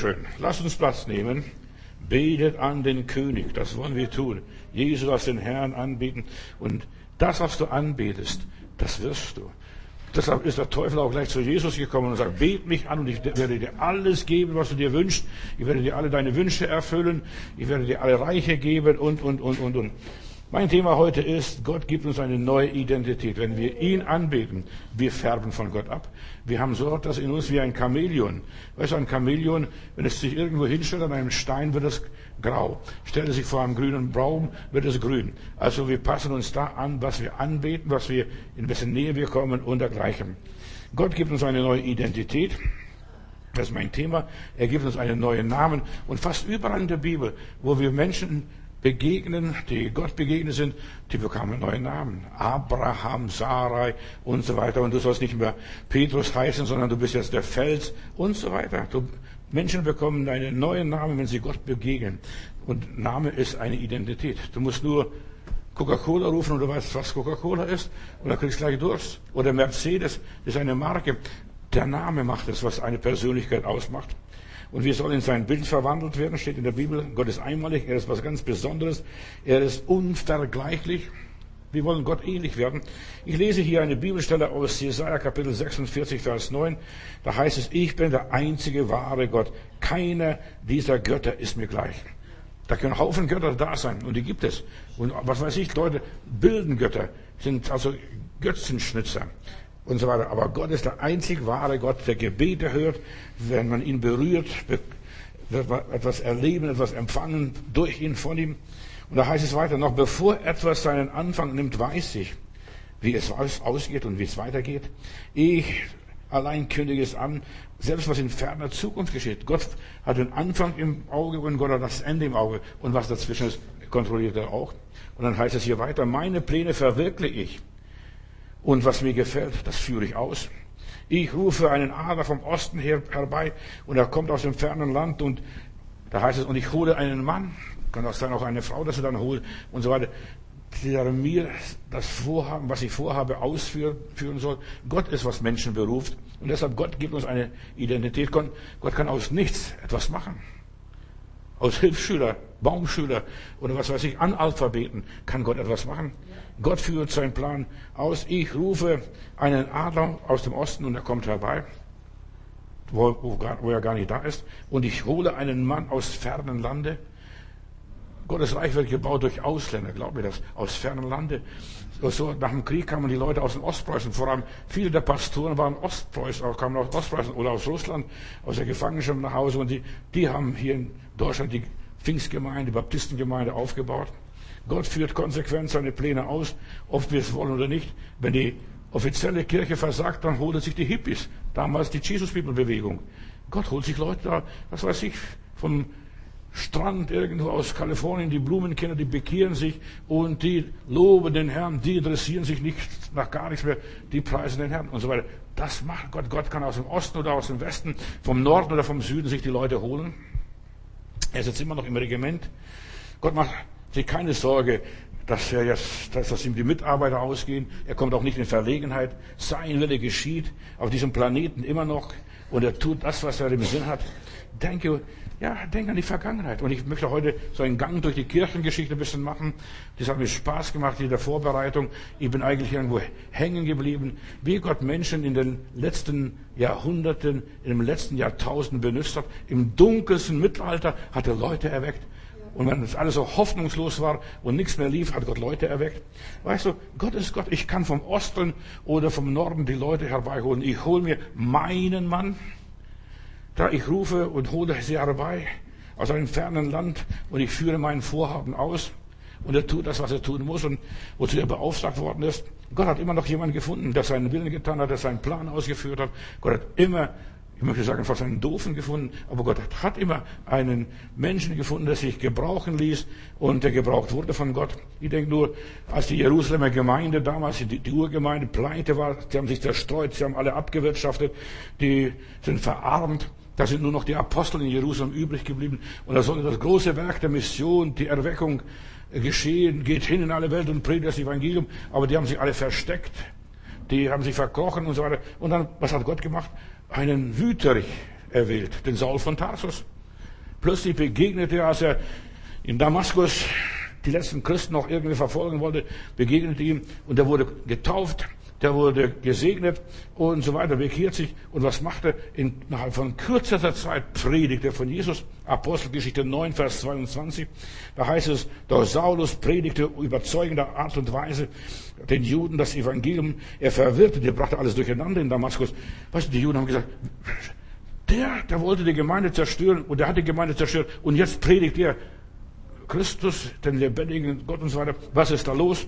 Schön. Lasst uns Platz nehmen. Betet an den König. Das wollen wir tun. Jesus als den Herrn anbieten. Und das, was du anbetest, das wirst du. Deshalb ist der Teufel auch gleich zu Jesus gekommen und sagt, bet mich an und ich werde dir alles geben, was du dir wünschst. Ich werde dir alle deine Wünsche erfüllen. Ich werde dir alle Reiche geben und, und, und, und, und. Mein Thema heute ist, Gott gibt uns eine neue Identität. Wenn wir ihn anbeten, wir färben von Gott ab. Wir haben so etwas in uns wie ein Chamäleon. Weißt du, ein Chamäleon, wenn es sich irgendwo hinstellt an einem Stein, wird es grau. Stellt es sich vor einem grünen Baum, wird es grün. Also wir passen uns da an, was wir anbeten, was wir, in wessen Nähe wir kommen und dergleichen. Gott gibt uns eine neue Identität. Das ist mein Thema. Er gibt uns einen neuen Namen. Und fast überall in der Bibel, wo wir Menschen begegnen, die Gott begegnet sind, die bekamen neue Namen. Abraham, Sarai und so weiter. Und du sollst nicht mehr Petrus heißen, sondern du bist jetzt der Fels und so weiter. Du, Menschen bekommen einen neuen Namen, wenn sie Gott begegnen. Und Name ist eine Identität. Du musst nur Coca-Cola rufen und du weißt, was Coca-Cola ist. Und dann kriegst du gleich Durst. Oder Mercedes ist eine Marke. Der Name macht es, was eine Persönlichkeit ausmacht. Und wir sollen in sein Bild verwandelt werden, steht in der Bibel. Gott ist einmalig, er ist was ganz Besonderes, er ist unvergleichlich. Wir wollen Gott ähnlich werden. Ich lese hier eine Bibelstelle aus Jesaja Kapitel 46, Vers 9. Da heißt es, ich bin der einzige wahre Gott. Keiner dieser Götter ist mir gleich. Da können Haufen Götter da sein und die gibt es. Und was weiß ich, Leute bilden Götter, sind also Götzenschnitzer und so weiter. Aber Gott ist der einzig wahre Gott, der Gebete hört. Wenn man ihn berührt, wird man etwas erleben, etwas empfangen durch ihn, von ihm. Und da heißt es weiter, noch bevor etwas seinen Anfang nimmt, weiß ich, wie es ausgeht und wie es weitergeht. Ich allein kündige es an, selbst was in ferner Zukunft geschieht. Gott hat den Anfang im Auge und Gott hat das Ende im Auge. Und was dazwischen ist, kontrolliert er auch. Und dann heißt es hier weiter, meine Pläne verwirkliche ich. Und was mir gefällt, das führe ich aus. Ich rufe einen Adler vom Osten her herbei und er kommt aus dem fernen Land und da heißt es, und ich hole einen Mann, kann auch sein, auch eine Frau, dass er dann holt und so weiter, der mir das Vorhaben, was ich vorhabe, ausführen soll. Gott ist, was Menschen beruft und deshalb Gott gibt uns eine Identität. Gott kann aus nichts etwas machen. Aus Hilfsschüler, Baumschüler oder was weiß ich, Analphabeten kann Gott etwas machen. Gott führt seinen Plan aus. Ich rufe einen Adler aus dem Osten und er kommt herbei, wo, wo, wo er gar nicht da ist. Und ich hole einen Mann aus fernen Lande. Gottes Reich wird gebaut durch Ausländer, glaub mir das, aus fernen Lande. So, nach dem Krieg kamen die Leute aus den Ostpreußen, vor allem viele der Pastoren waren Ostpreußen, kamen aus Ostpreußen oder aus Russland, aus der Gefangenschaft nach Hause und die, die haben hier in Deutschland die Pfingstgemeinde, die Baptistengemeinde aufgebaut. Gott führt konsequent seine Pläne aus, ob wir es wollen oder nicht. Wenn die offizielle Kirche versagt, dann holt er sich die Hippies. Damals die Jesus People Bewegung. Gott holt sich Leute da, was weiß ich, vom Strand irgendwo aus Kalifornien, die Blumenkinder, die bekehren sich und die loben den Herrn, die interessieren sich nicht nach gar nichts mehr, die preisen den Herrn und so weiter. Das macht Gott. Gott kann aus dem Osten oder aus dem Westen, vom Norden oder vom Süden sich die Leute holen. Er sitzt immer noch im Regiment. Gott macht sich keine Sorge, dass, er jetzt, dass, dass ihm die Mitarbeiter ausgehen. Er kommt auch nicht in Verlegenheit. Sein Wille geschieht auf diesem Planeten immer noch. Und er tut das, was er im Sinn hat. Denke, ja, denke an die Vergangenheit. Und ich möchte heute so einen Gang durch die Kirchengeschichte ein bisschen machen. Das hat mir Spaß gemacht in der Vorbereitung. Ich bin eigentlich irgendwo hängen geblieben, wie Gott Menschen in den letzten Jahrhunderten, dem letzten Jahrtausend benutzt hat. Im dunkelsten Mittelalter hat er Leute erweckt. Und wenn es alles so hoffnungslos war und nichts mehr lief, hat Gott Leute erweckt. Weißt du, Gott ist Gott. Ich kann vom Osten oder vom Norden die Leute herbeiholen. Ich hole mir meinen Mann. Da ich rufe und hole sie herbei aus einem fernen Land und ich führe meinen Vorhaben aus. Und er tut das, was er tun muss und wozu er beauftragt worden ist. Gott hat immer noch jemanden gefunden, der seinen Willen getan hat, der seinen Plan ausgeführt hat. Gott hat immer ich möchte sagen, fast einen Doofen gefunden, aber Gott hat immer einen Menschen gefunden, der sich gebrauchen ließ und der gebraucht wurde von Gott. Ich denke nur, als die Jerusalemer Gemeinde damals, die, die Urgemeinde pleite war, sie haben sich zerstreut, sie haben alle abgewirtschaftet, die sind verarmt. Da sind nur noch die Apostel in Jerusalem übrig geblieben. Und da sollte das große Werk der Mission, die Erweckung geschehen, geht hin in alle Welt und predigt das Evangelium. Aber die haben sich alle versteckt. Die haben sich verkrochen und so weiter. Und dann, was hat Gott gemacht? Einen Wüterich erwählt, den Saul von Tarsus. Plötzlich begegnete er, als er in Damaskus die letzten Christen noch irgendwie verfolgen wollte, begegnete ihm und er wurde getauft, der wurde gesegnet und so weiter, bekehrt sich. Und was macht er? Innerhalb von kürzester Zeit predigt er von Jesus. Apostelgeschichte 9, Vers 22. Da heißt es, der Saulus predigte überzeugender Art und Weise den Juden das Evangelium. Er verwirrte, der brachte alles durcheinander in Damaskus. Weißt du, die Juden haben gesagt, der, der wollte die Gemeinde zerstören und der hat die Gemeinde zerstört und jetzt predigt er Christus, den lebendigen Gott und so weiter. Was ist da los?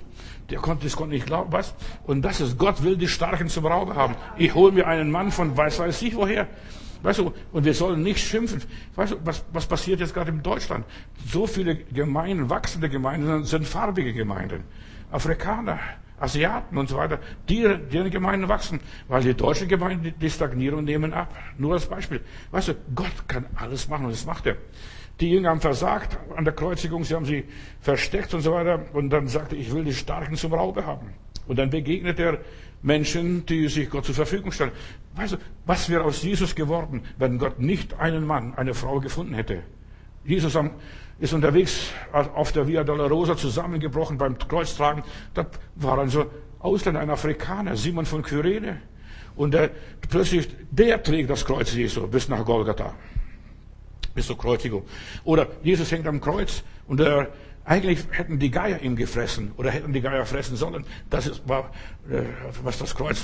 Der konnte, das konnte nicht glauben, was? Und das ist, Gott will die Starken zum Raube haben. Ich hole mir einen Mann von weiß weiß ich woher. Weißt du, und wir sollen nicht schimpfen. Weißt du, was, was passiert jetzt gerade in Deutschland? So viele Gemeinden, wachsende Gemeinden sind farbige Gemeinden. Afrikaner, Asiaten und so weiter, die, deren Gemeinden wachsen, weil die deutschen Gemeinden, die stagnieren und nehmen ab. Nur als Beispiel. Weißt du, Gott kann alles machen und das macht er. Die Jünger haben versagt an der Kreuzigung, sie haben sie versteckt und so weiter. Und dann sagte, ich will die Starken zum Raube haben. Und dann begegnet er Menschen, die sich Gott zur Verfügung stellen. Weißt du, was wäre aus Jesus geworden, wenn Gott nicht einen Mann, eine Frau gefunden hätte? Jesus ist unterwegs auf der Via Dolorosa zusammengebrochen beim Kreuztragen. Da war ein so Ausländer, ein Afrikaner, Simon von Kyrene. Und der, plötzlich, der trägt das Kreuz Jesu bis nach Golgatha bis zur Kreuzigung. Oder Jesus hängt am Kreuz und äh, eigentlich hätten die Geier ihn gefressen oder hätten die Geier fressen sollen. Das ist, war, äh, was das Kreuz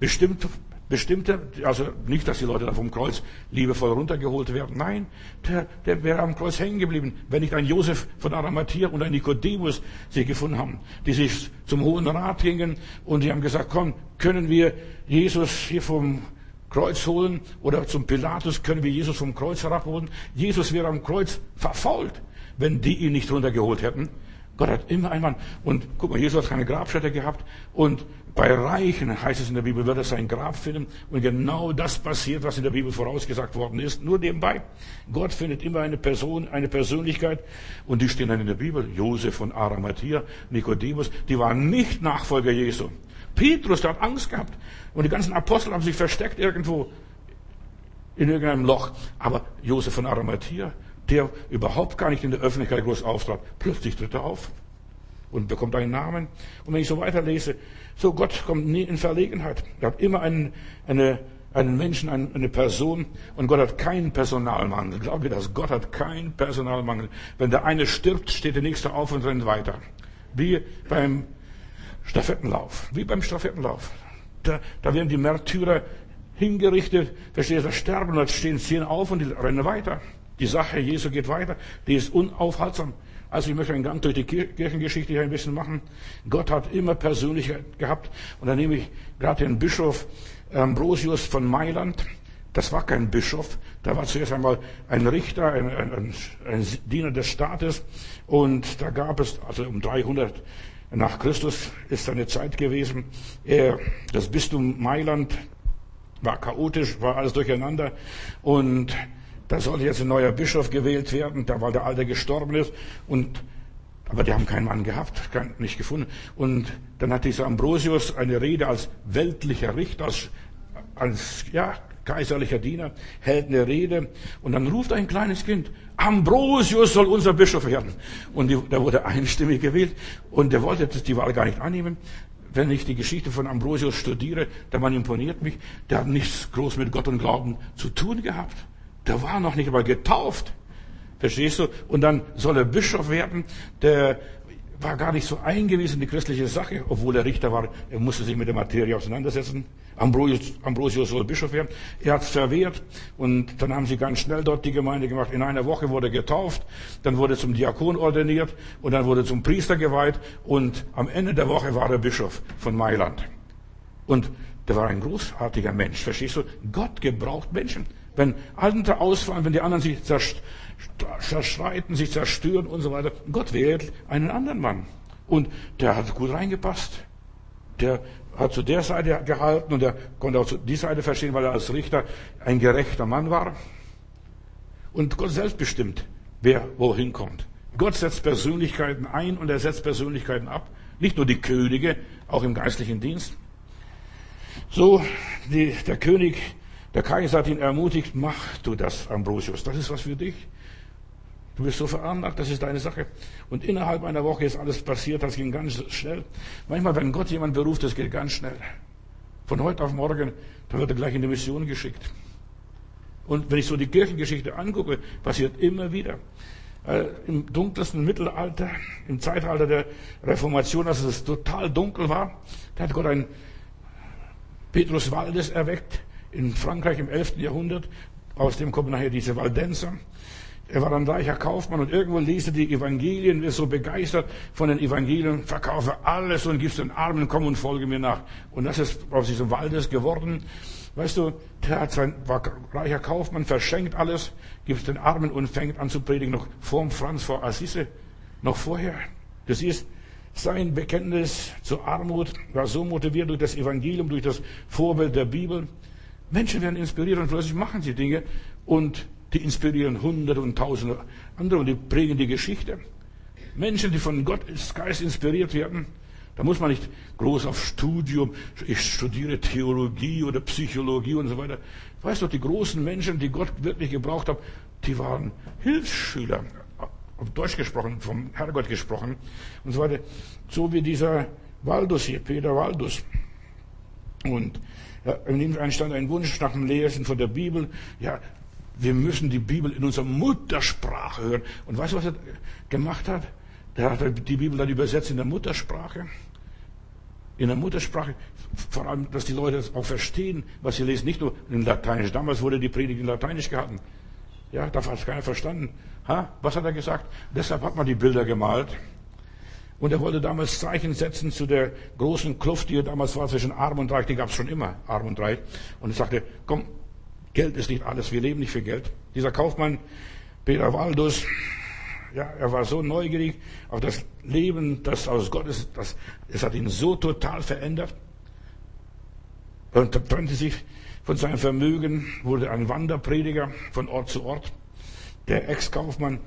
bestimmt, bestimmte. Also nicht, dass die Leute da vom Kreuz liebevoll runtergeholt werden. Nein, der, der wäre am Kreuz hängen geblieben, wenn nicht ein Josef von Arimathea und ein Nikodemus sich gefunden haben, die sich zum Hohen Rat gingen und die haben gesagt, komm, können wir Jesus hier vom Kreuz holen oder zum Pilatus können wir Jesus vom Kreuz herabholen. Jesus wäre am Kreuz verfault, wenn die ihn nicht runtergeholt hätten. Gott hat immer einen Mann. Und guck mal, Jesus hat keine Grabstätte gehabt. Und bei Reichen, heißt es in der Bibel, wird er sein Grab finden. Und genau das passiert, was in der Bibel vorausgesagt worden ist. Nur nebenbei. Gott findet immer eine Person, eine Persönlichkeit. Und die stehen dann in der Bibel. Josef von Arimathea, Nikodemus, die waren nicht Nachfolger Jesu. Petrus, der hat Angst gehabt. Und die ganzen Apostel haben sich versteckt irgendwo in irgendeinem Loch. Aber Josef von Arimathea, der überhaupt gar nicht in der Öffentlichkeit groß auftrat, plötzlich tritt er auf und bekommt einen Namen. Und wenn ich so weiterlese, so Gott kommt nie in Verlegenheit. Er hat immer einen, eine, einen Menschen, eine Person und Gott hat keinen Personalmangel. Glaubt ihr das? Gott hat keinen Personalmangel. Wenn der eine stirbt, steht der nächste auf und rennt weiter. Wie beim Stafettenlauf, wie beim Stafettenlauf. Da, da werden die Märtyrer hingerichtet, verstehst du, sterben und dann stehen zehn auf und die rennen weiter. Die Sache Jesu geht weiter, die ist unaufhaltsam. Also ich möchte einen Gang durch die Kirchengeschichte hier ein bisschen machen. Gott hat immer Persönlichkeit gehabt. Und da nehme ich gerade den Bischof Ambrosius von Mailand. Das war kein Bischof, da war zuerst einmal ein Richter, ein, ein, ein Diener des Staates. Und da gab es, also um 300 nach Christus ist eine Zeit gewesen. Das Bistum Mailand war chaotisch, war alles durcheinander. Und da sollte jetzt ein neuer Bischof gewählt werden, da weil der Alte gestorben ist. Und, aber die haben keinen Mann gehabt, keinen, nicht gefunden. Und dann hat dieser Ambrosius eine Rede als weltlicher Richter, als, als ja, kaiserlicher Diener, hält eine Rede. Und dann ruft ein kleines Kind, Ambrosius soll unser Bischof werden. Und die, da wurde einstimmig gewählt. Und der wollte die Wahl gar nicht annehmen. Wenn ich die Geschichte von Ambrosius studiere, der Mann imponiert mich. Der hat nichts groß mit Gott und Glauben zu tun gehabt. Der war noch nicht einmal getauft. Verstehst du? Und dann soll er Bischof werden. Der war gar nicht so eingewiesen in die christliche Sache, obwohl er Richter war. Er musste sich mit der Materie auseinandersetzen. Ambrosius, Ambrosius soll Bischof werden. Er hat es verwehrt und dann haben sie ganz schnell dort die Gemeinde gemacht. In einer Woche wurde er getauft, dann wurde er zum Diakon ordiniert und dann wurde er zum Priester geweiht und am Ende der Woche war er Bischof von Mailand. Und der war ein großartiger Mensch, verstehst du? Gott gebraucht Menschen. Wenn andere ausfallen, wenn die anderen sich zerstreiten, sich zerstören und so weiter, Gott wählt einen anderen Mann. Und der hat gut reingepasst. Der hat zu der Seite gehalten und er konnte auch zu die Seite verstehen, weil er als Richter ein gerechter Mann war. Und Gott selbst bestimmt, wer wohin kommt. Gott setzt Persönlichkeiten ein und er setzt Persönlichkeiten ab. Nicht nur die Könige, auch im geistlichen Dienst. So, die, der König Der Kaiser hat ihn ermutigt, mach du das, Ambrosius, das ist was für dich. Du bist so veranlagt, das ist deine Sache. Und innerhalb einer Woche ist alles passiert, das ging ganz schnell. Manchmal, wenn Gott jemand beruft, das geht ganz schnell. Von heute auf morgen, da wird er gleich in die Mission geschickt. Und wenn ich so die Kirchengeschichte angucke, passiert immer wieder. Äh, Im dunkelsten Mittelalter, im Zeitalter der Reformation, als es total dunkel war, da hat Gott einen Petrus Waldes erweckt, in Frankreich im 11. Jahrhundert. Aus dem kommen nachher diese Waldenser. Er war ein reicher Kaufmann und irgendwo liest er die Evangelien, ist so begeistert von den Evangelien, verkaufe alles und gib's den Armen, komm und folge mir nach. Und das ist aus diesem Waldes geworden. Weißt du, der hat sein, war reicher Kaufmann, verschenkt alles, gibt den Armen und fängt an zu predigen, noch vorm Franz vor Assise, noch vorher. Du siehst, sein Bekenntnis zur Armut war so motiviert durch das Evangelium, durch das Vorbild der Bibel. Menschen werden inspiriert und plötzlich machen sie Dinge und die inspirieren Hunderte und Tausende andere und die prägen die Geschichte. Menschen, die von Gottes Geist inspiriert werden, da muss man nicht groß auf Studium, ich studiere Theologie oder Psychologie und so weiter. Weißt du, die großen Menschen, die Gott wirklich gebraucht hat, die waren Hilfsschüler, auf Deutsch gesprochen, vom Herrgott gesprochen und so weiter. So wie dieser Waldus hier, Peter Waldus. Und ja, in ihm entstand ein Wunsch nach dem Lesen von der Bibel. Ja, wir müssen die Bibel in unserer Muttersprache hören. Und weißt du, was er gemacht hat? Der hat die Bibel dann übersetzt in der Muttersprache. In der Muttersprache, vor allem, dass die Leute das auch verstehen, was sie lesen, nicht nur in Lateinisch. Damals wurde die Predigt in Lateinisch gehalten. Ja, da hat keiner verstanden. Ha? Was hat er gesagt? Deshalb hat man die Bilder gemalt. Und er wollte damals Zeichen setzen zu der großen Kluft, die damals war zwischen Arm und Reich. Die gab es schon immer, Arm und Reich. Und er sagte, komm, Geld ist nicht alles, wir leben nicht für Geld. Dieser Kaufmann, Peter Waldus, ja, er war so neugierig auf das Leben, das aus Gott ist, das, es hat ihn so total verändert. Und er trennte sich von seinem Vermögen, wurde ein Wanderprediger von Ort zu Ort. Der Ex-Kaufmann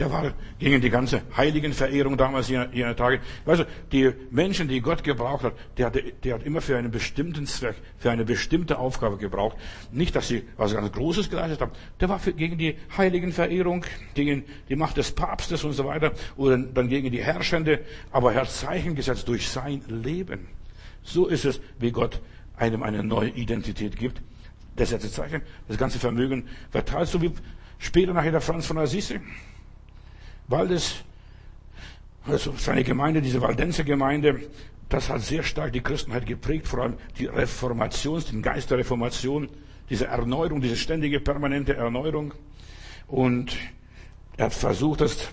der war gegen die ganze Heiligenverehrung damals jener Tage. Weißt du, die Menschen, die Gott gebraucht hat, der, hatte, der hat immer für einen bestimmten Zweck, für eine bestimmte Aufgabe gebraucht. Nicht, dass sie was ganz Großes geleistet haben. Der war für, gegen die Heiligenverehrung, gegen die Macht des Papstes und so weiter, oder dann gegen die Herrschende. Aber er hat Zeichen gesetzt durch sein Leben. So ist es, wie Gott einem eine neue Identität gibt. Der setzt Zeichen, das ganze Vermögen verteilt, so wie später nachher der Franz von Assisi weil es, also seine Gemeinde, diese Waldenser Gemeinde, das hat sehr stark die Christenheit geprägt, vor allem die Reformation, den Geist der Reformation, diese Erneuerung, diese ständige, permanente Erneuerung. Und er hat versucht, dass,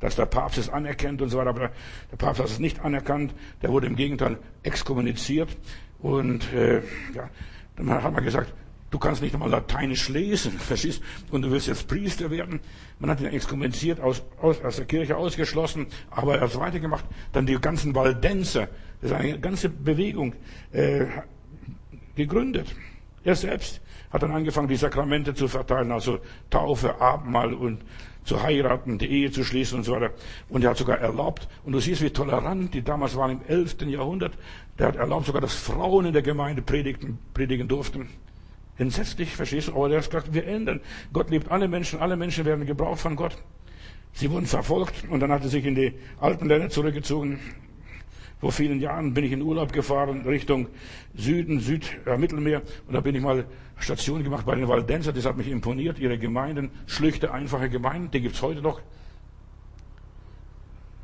dass der Papst es anerkennt und so weiter, aber der Papst hat es nicht anerkannt. Der wurde im Gegenteil exkommuniziert. Und äh, ja, dann hat man gesagt, Du kannst nicht einmal Lateinisch lesen, verstehst? Und du willst jetzt Priester werden. Man hat ihn exkommuniziert, aus, aus, aus der Kirche ausgeschlossen, aber er hat weitergemacht. Dann die ganzen Waldenser, das ist eine ganze Bewegung, äh, gegründet. Er selbst hat dann angefangen, die Sakramente zu verteilen, also Taufe, Abendmahl und zu heiraten, die Ehe zu schließen und so weiter. Und er hat sogar erlaubt, und du siehst, wie tolerant die damals waren im 11. Jahrhundert, der hat erlaubt sogar, dass Frauen in der Gemeinde predigen, predigen durften. Entsetzlich, verstehst du? Aber der hat gesagt, wir ändern. Gott liebt alle Menschen, alle Menschen werden gebraucht von Gott. Sie wurden verfolgt und dann hat er sich in die alten Länder zurückgezogen. Vor vielen Jahren bin ich in Urlaub gefahren Richtung Süden, Süd, äh, Mittelmeer und da bin ich mal Station gemacht bei den Waldenser. Das hat mich imponiert. Ihre Gemeinden, schlichte, einfache Gemeinden, die gibt's heute noch.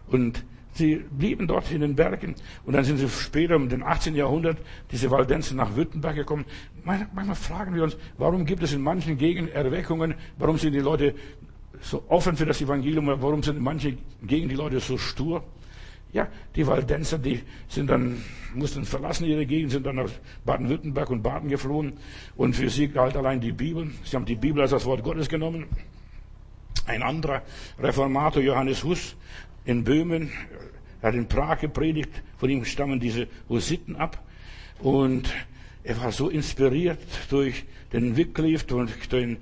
Und Sie blieben dort in den Bergen und dann sind sie später um den 18. Jahrhundert, diese Waldenser nach Württemberg gekommen. Manchmal fragen wir uns, warum gibt es in manchen Gegenden Erweckungen, warum sind die Leute so offen für das Evangelium, warum sind in manchen Gegenden die Leute so stur? Ja, die Waldenser, die sind dann, mussten verlassen ihre Gegend, sind dann nach Baden-Württemberg und Baden geflohen und für sie galt allein die Bibel. Sie haben die Bibel als das Wort Gottes genommen. Ein anderer Reformator, Johannes Huss, in Böhmen, er hat in Prag gepredigt, von ihm stammen diese Hussiten ab. Und er war so inspiriert durch den Wycliffe, durch, den,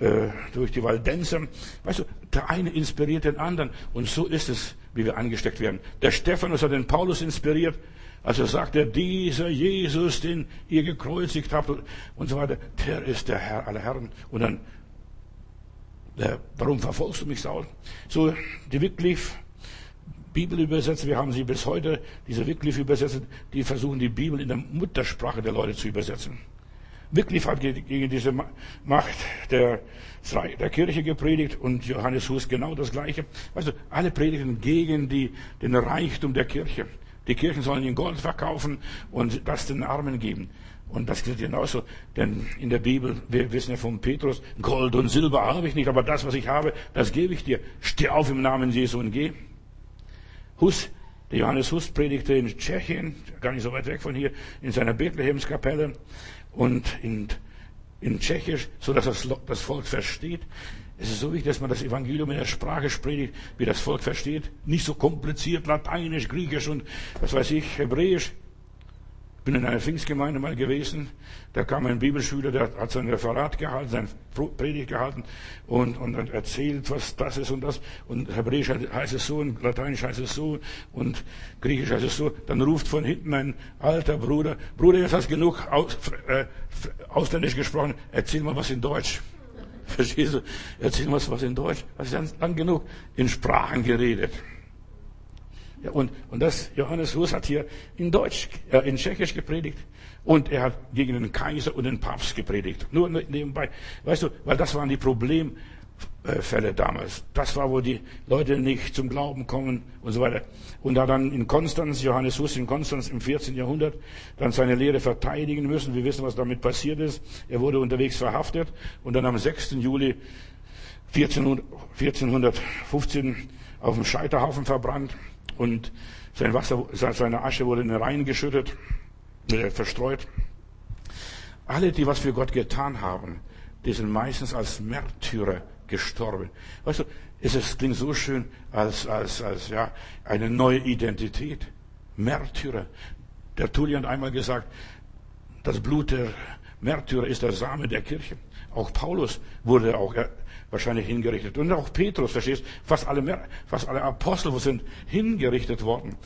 äh, durch die Waldenser. Weißt du, der eine inspiriert den anderen. Und so ist es, wie wir angesteckt werden. Der Stephanus hat den Paulus inspiriert. Also sagt er, dieser Jesus, den ihr gekreuzigt habt und so weiter, der ist der Herr aller Herren. Und dann, der, warum verfolgst du mich, Saul? So, die Wycliffe Bibelübersetzer, wir haben sie bis heute, diese Wycliffe-Übersetzer, die versuchen die Bibel in der Muttersprache der Leute zu übersetzen. Wycliffe hat gegen diese Macht der, der Kirche gepredigt und Johannes Hus genau das Gleiche. Weißt du, alle predigen gegen die, den Reichtum der Kirche. Die Kirchen sollen ihnen Gold verkaufen und das den Armen geben. Und das gilt genauso, denn in der Bibel, wir wissen ja von Petrus, Gold und Silber habe ich nicht, aber das, was ich habe, das gebe ich dir. Steh auf im Namen Jesu und geh. Hus, der Johannes Hus predigte in Tschechien, gar nicht so weit weg von hier, in seiner Bethlehemskapelle und in, in Tschechisch, so dass das, das Volk versteht. Es ist so wichtig, dass man das Evangelium in der Sprache predigt, wie das Volk versteht. Nicht so kompliziert, Lateinisch, Griechisch und was weiß ich, Hebräisch. Ich bin in einer Pfingstgemeinde mal gewesen. Da kam ein Bibelschüler, der hat sein Referat gehalten, sein Predigt gehalten und, und erzählt, was das ist und das. Und Hebräisch heißt es so und Lateinisch heißt es so und Griechisch heißt es so. Dann ruft von hinten ein alter Bruder, Bruder, jetzt hast genug aus, äh, ausländisch gesprochen, erzähl mal was in Deutsch. Verstehst du? Erzähl mal was in Deutsch. Hast du lang genug in Sprachen geredet. Ja, und, und das, Johannes Hus hat hier in Deutsch, äh, in Tschechisch gepredigt. Und er hat gegen den Kaiser und den Papst gepredigt. Nur nebenbei. Weißt du, weil das waren die Problemfälle damals. Das war, wo die Leute nicht zum Glauben kommen und so weiter. Und da dann in Konstanz, Johannes Hus in Konstanz im 14. Jahrhundert, dann seine Lehre verteidigen müssen. Wir wissen, was damit passiert ist. Er wurde unterwegs verhaftet und dann am 6. Juli 1415 auf dem Scheiterhaufen verbrannt und sein Wasser, seine Asche wurde in den Rhein geschüttet, äh, verstreut. Alle, die was für Gott getan haben, die sind meistens als Märtyrer gestorben. Weißt du, es, es klingt so schön als, als, als, ja, eine neue Identität. Märtyrer. Der Tulli hat einmal gesagt, das Blut der Märtyrer ist der Same der Kirche. Auch Paulus wurde auch wahrscheinlich hingerichtet. Und auch Petrus, verstehst fast alle, fast alle Apostel sind hingerichtet worden.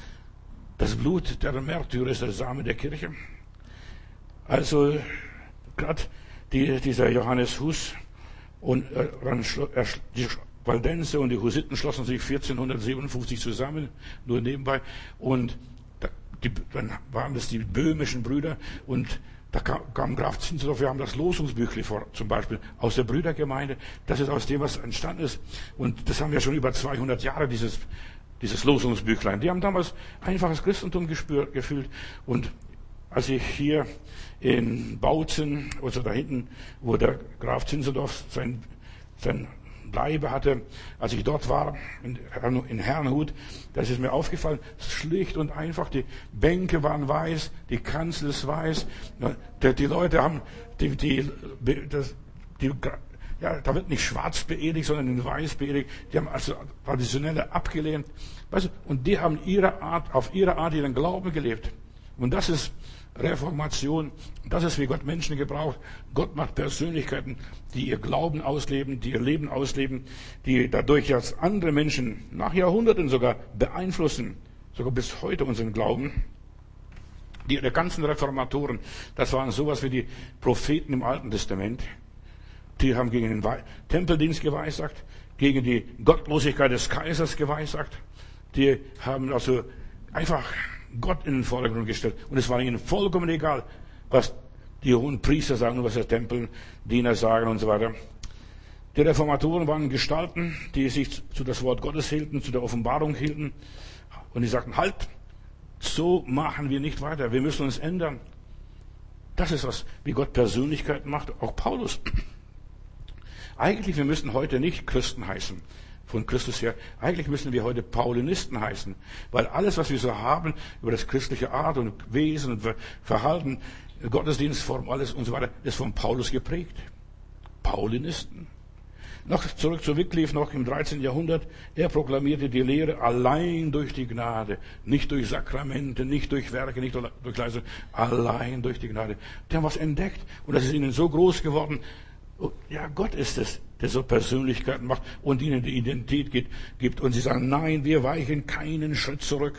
Das Blut der Märtyrer ist der Same der Kirche. Also, gerade die, dieser Johannes Hus und äh, die Waldense und die Husiten schlossen sich 1457 zusammen, nur nebenbei. Und die, dann waren das die böhmischen Brüder und da kam, kam Graf Zinzendorf, wir haben das Losungsbüchli vor, zum Beispiel aus der Brüdergemeinde. Das ist aus dem, was entstanden ist. Und das haben wir schon über 200 Jahre, dieses, dieses Losungsbüchlein. Die haben damals einfaches Christentum gespürt, gefühlt. Und als ich hier in Bautzen, also da hinten, wo der Graf Zinzendorf sein, sein Bleibe hatte, als ich dort war, in Herrnhut, das ist mir aufgefallen, schlicht und einfach, die Bänke waren weiß, die Kanzel ist weiß, die Leute haben, die, die, das, die, ja, da wird nicht schwarz beerdigt, sondern in weiß beerdigt. Die haben also traditionelle abgelehnt. Weißt du, und die haben ihre Art, auf ihre Art ihren Glauben gelebt. Und das ist Reformation. Das ist, wie Gott Menschen gebraucht. Gott macht Persönlichkeiten, die ihr Glauben ausleben, die ihr Leben ausleben, die dadurch jetzt andere Menschen nach Jahrhunderten sogar beeinflussen, sogar bis heute unseren Glauben. Die, die ganzen Reformatoren, das waren sowas wie die Propheten im Alten Testament. Die haben gegen den Tempeldienst geweissagt, gegen die Gottlosigkeit des Kaisers geweissagt. Die haben also einfach Gott in den Vordergrund gestellt. Und es war ihnen vollkommen egal, was die hohen Priester sagen was der Tempeldiener sagen und so weiter. Die Reformatoren waren Gestalten, die sich zu das Wort Gottes hielten, zu der Offenbarung hielten. Und die sagten, halt, so machen wir nicht weiter. Wir müssen uns ändern. Das ist was, wie Gott Persönlichkeiten macht, auch Paulus. Eigentlich, wir müssen heute nicht Christen heißen von Christus her. Eigentlich müssen wir heute Paulinisten heißen, weil alles, was wir so haben über das christliche Art und Wesen und Verhalten, Gottesdienstform, alles und so weiter, ist von Paulus geprägt. Paulinisten. Noch zurück zu Wycliffe, noch im 13. Jahrhundert. Er proklamierte die Lehre allein durch die Gnade. Nicht durch Sakramente, nicht durch Werke, nicht durch Leistung. Allein durch die Gnade. Die haben was entdeckt. Und das ist ihnen so groß geworden. Ja, Gott ist es der so Persönlichkeiten macht und ihnen die Identität gibt. Und sie sagen, nein, wir weichen keinen Schritt zurück.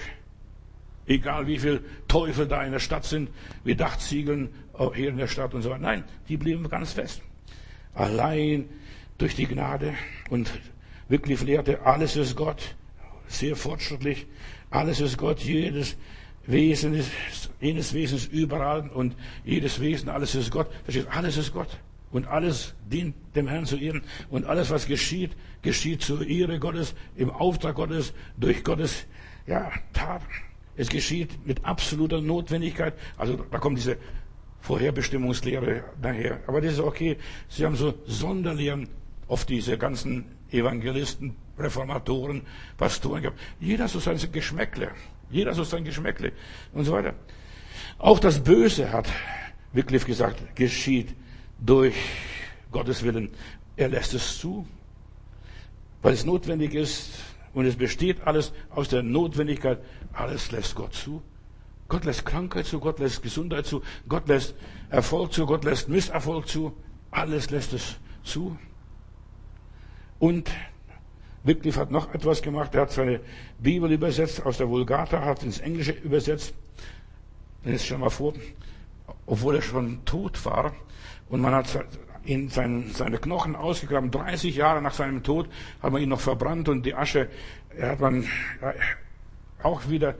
Egal wie viele Teufel da in der Stadt sind, wie Dachziegeln hier in der Stadt und so weiter. Nein, die blieben ganz fest. Allein durch die Gnade und wirklich lehrte, alles ist Gott. Sehr fortschrittlich. Alles ist Gott. Jedes Wesen ist, jedes Wesen ist überall und jedes Wesen, alles ist Gott. Verstehst? Alles ist Gott. Und alles dient dem Herrn zu ehren. Und alles, was geschieht, geschieht zur Ehre Gottes, im Auftrag Gottes, durch Gottes, ja, Tat. Es geschieht mit absoluter Notwendigkeit. Also, da kommt diese Vorherbestimmungslehre daher. Aber das ist okay. Sie haben so Sonderlehren auf diese ganzen Evangelisten, Reformatoren, Pastoren gehabt. Jeder so sein Geschmäckle. Jeder so sein Geschmäckle. Und so weiter. Auch das Böse hat Wycliffe gesagt, geschieht durch Gottes Willen. Er lässt es zu, weil es notwendig ist und es besteht alles aus der Notwendigkeit. Alles lässt Gott zu. Gott lässt Krankheit zu, Gott lässt Gesundheit zu, Gott lässt Erfolg zu, Gott lässt Misserfolg zu. Alles lässt es zu. Und Wycliffe hat noch etwas gemacht. Er hat seine Bibel übersetzt aus der Vulgata, hat ins Englische übersetzt. Jetzt schon mal vor, obwohl er schon tot war. Und man hat ihn sein, seine Knochen ausgegraben. 30 Jahre nach seinem Tod hat man ihn noch verbrannt und die Asche hat man auch wieder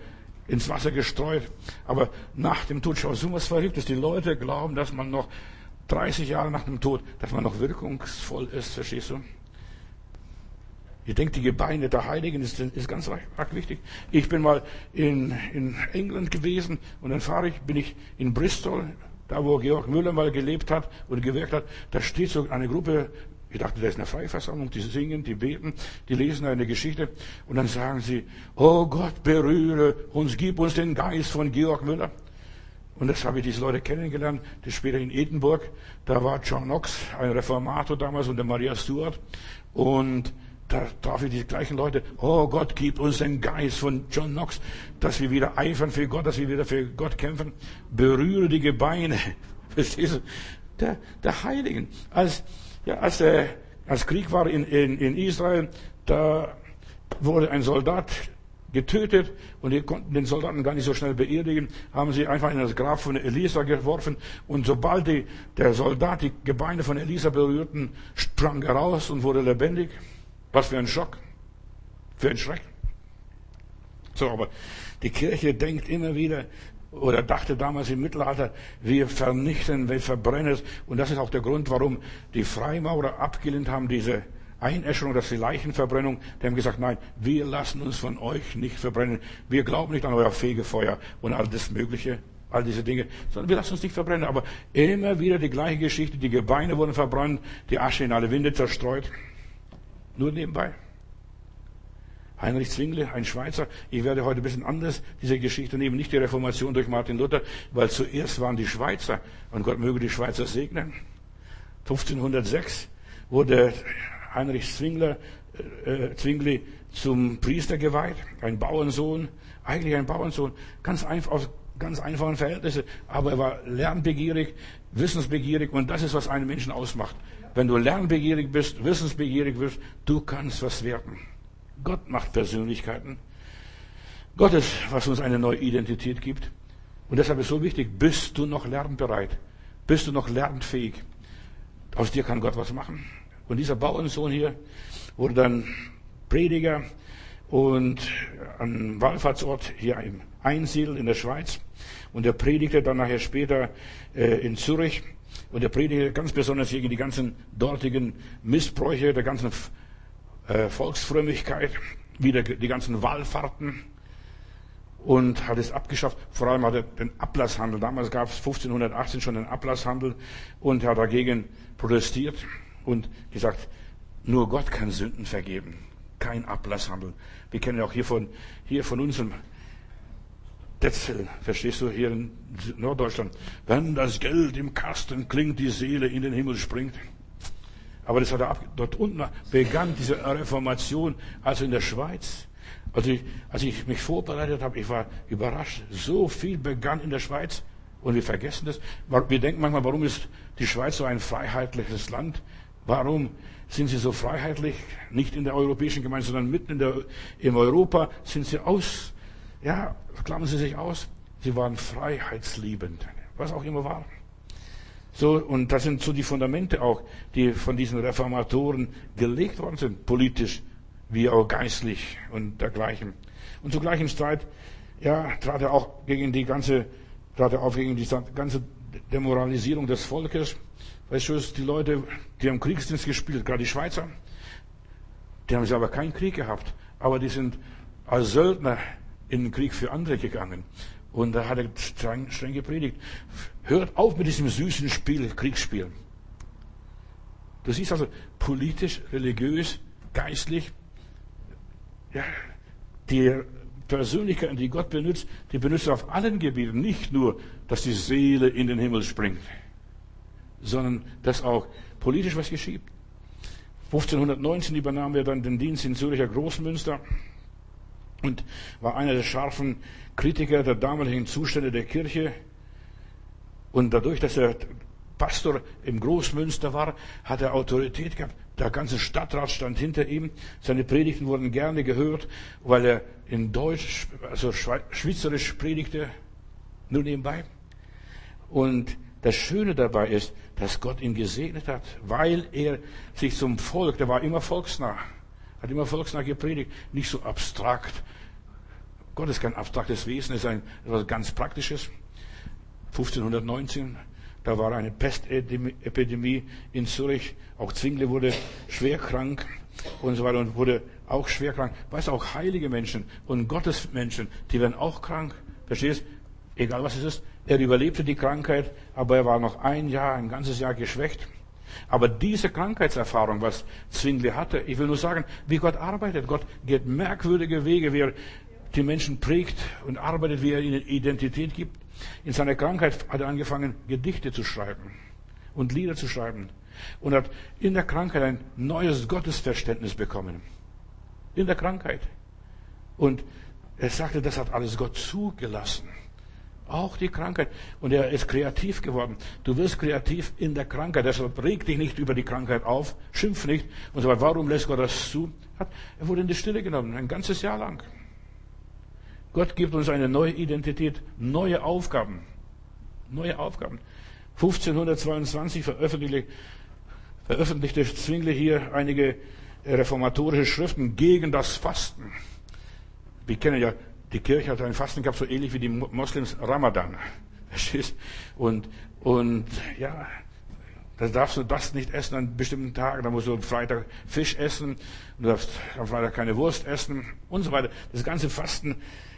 ins Wasser gestreut. Aber nach dem Tod, schau, so was Verrücktes. Die Leute glauben, dass man noch 30 Jahre nach dem Tod, dass man noch wirkungsvoll ist, verstehst du? Ich denke, die Gebeine der Heiligen ist, ist ganz arg wichtig. Ich bin mal in, in England gewesen und dann fahre ich, bin ich in Bristol, da wo Georg Müller mal gelebt hat und gewirkt hat. Da steht so eine Gruppe, ich dachte, das ist eine Freiversammlung, die singen, die beten, die lesen eine Geschichte und dann sagen sie, oh Gott, berühre uns, gib uns den Geist von Georg Müller. Und das habe ich diese Leute kennengelernt, das später in Edinburgh. Da war John Knox, ein Reformator damals, und der Maria Stuart. Und da traf ich die gleichen Leute. Oh Gott, gib uns den Geist von John Knox, dass wir wieder eifern für Gott, dass wir wieder für Gott kämpfen. Berühre die Gebeine. Verstehst du? Der, der Heiligen. Als, ja, als, der, als Krieg war in, in, in Israel, da wurde ein Soldat getötet und die konnten den Soldaten gar nicht so schnell beerdigen, haben sie einfach in das Grab von Elisa geworfen und sobald die, der Soldat die Gebeine von Elisa berührten, sprang er raus und wurde lebendig. Was für ein Schock, für ein Schreck. So, aber die Kirche denkt immer wieder, oder dachte damals im Mittelalter, wir vernichten, wir verbrennen es. Und das ist auch der Grund, warum die Freimaurer abgelehnt haben, diese Einäscherung, das ist die Leichenverbrennung. Die haben gesagt, nein, wir lassen uns von euch nicht verbrennen. Wir glauben nicht an euer Fegefeuer und all das Mögliche, all diese Dinge, sondern wir lassen uns nicht verbrennen. Aber immer wieder die gleiche Geschichte. Die Gebeine wurden verbrannt, die Asche in alle Winde zerstreut. Nur nebenbei. Heinrich Zwingle, ein Schweizer. Ich werde heute ein bisschen anders diese Geschichte nehmen. Nicht die Reformation durch Martin Luther, weil zuerst waren die Schweizer, und Gott möge die Schweizer segnen. 1506 wurde Heinrich Zwingler, äh, Zwingli zum Priester geweiht, ein Bauernsohn, eigentlich ein Bauernsohn, ganz einfach, aus ganz einfachen Verhältnissen, aber er war lernbegierig, wissensbegierig und das ist, was einen Menschen ausmacht. Wenn du lernbegierig bist, wissensbegierig bist, du kannst was werden. Gott macht Persönlichkeiten. Gott ist, was uns eine neue Identität gibt. Und deshalb ist so wichtig, bist du noch lernbereit? Bist du noch lernfähig? Aus dir kann Gott was machen. Und dieser Bauernsohn hier wurde dann Prediger und am Wallfahrtsort hier im Einsiedel in der Schweiz. Und er predigte dann nachher später äh, in Zürich und er predigte ganz besonders gegen die ganzen dortigen Missbräuche, der ganzen äh, Volksfrömmigkeit, wieder die ganzen Wallfahrten und hat es abgeschafft. Vor allem hat er den Ablasshandel. Damals gab es 1518 schon den Ablasshandel und er hat dagegen protestiert und gesagt, nur Gott kann Sünden vergeben. Kein Ablasshandel. Wir kennen auch hier von, hier von unserem Detzel, verstehst du, hier in Norddeutschland. Wenn das Geld im Kasten klingt, die Seele in den Himmel springt. Aber das hat er ab, dort unten begann diese Reformation, also in der Schweiz. Also ich, als ich mich vorbereitet habe, ich war überrascht. So viel begann in der Schweiz. Und wir vergessen das. Wir denken manchmal, warum ist die Schweiz so ein freiheitliches Land? Warum sind sie so freiheitlich? Nicht in der europäischen Gemeinde, sondern mitten in, der, in Europa sind sie aus, ja, klammern Sie sich aus, sie waren freiheitsliebend, was auch immer war. So, und das sind so die Fundamente auch, die von diesen Reformatoren gelegt worden sind, politisch wie auch geistlich und dergleichen. Und zur gleichen Zeit, ja, trat er auch gegen die ganze, trat er auf gegen die ganze Demoralisierung des Volkes. Weißt du, die Leute, die haben Kriegsdienst gespielt, gerade die Schweizer, die haben selber keinen Krieg gehabt, aber die sind als Söldner in den Krieg für andere gegangen. Und da hat er streng, streng gepredigt. Hört auf mit diesem süßen Spiel, Kriegsspiel. Du siehst also politisch, religiös, geistlich, ja, die Persönlichkeiten, die Gott benutzt, die benutzt er auf allen Gebieten. Nicht nur, dass die Seele in den Himmel springt, sondern dass auch politisch was geschieht. 1519 übernahm er dann den Dienst in Züricher Großmünster und war einer der scharfen Kritiker der damaligen Zustände der Kirche. Und dadurch, dass er Pastor im Großmünster war, hat er Autorität gehabt. Der ganze Stadtrat stand hinter ihm. Seine Predigten wurden gerne gehört, weil er in Deutsch, also Schweizerisch predigte, nur nebenbei. Und das Schöne dabei ist, dass Gott ihn gesegnet hat, weil er sich zum Volk, der war immer volksnah, hat immer volksnah gepredigt, nicht so abstrakt. Gott ist kein abstraktes Wesen, ist ein etwas ganz Praktisches. 1519, da war eine Pestepidemie in Zürich. Auch Zwingle wurde schwer krank und so weiter und wurde auch schwer krank. Weißt du, auch heilige Menschen und Gottesmenschen, die werden auch krank. Verstehst? Egal was es ist. Er überlebte die Krankheit, aber er war noch ein Jahr, ein ganzes Jahr geschwächt. Aber diese Krankheitserfahrung, was Zwingli hatte, ich will nur sagen, wie Gott arbeitet. Gott geht merkwürdige Wege, wie er die Menschen prägt und arbeitet, wie er ihnen Identität gibt. In seiner Krankheit hat er angefangen, Gedichte zu schreiben und Lieder zu schreiben und hat in der Krankheit ein neues Gottesverständnis bekommen. In der Krankheit. Und er sagte, das hat alles Gott zugelassen. Auch die Krankheit. Und er ist kreativ geworden. Du wirst kreativ in der Krankheit. Deshalb reg dich nicht über die Krankheit auf, schimpf nicht und so weiter. Warum lässt Gott das zu? Er wurde in die Stille genommen, ein ganzes Jahr lang. Gott gibt uns eine neue Identität, neue Aufgaben. Neue Aufgaben. 1522 veröffentlichte, veröffentlichte Zwingli hier einige reformatorische Schriften gegen das Fasten. Wir kennen ja die Kirche hat ein Fasten gehabt, so ähnlich wie die Moslems Ramadan. Und, und ja, da darfst du das nicht essen an bestimmten Tagen. Da musst du am Freitag Fisch essen, du darfst am Freitag keine Wurst essen und so weiter. Das ganze Fasten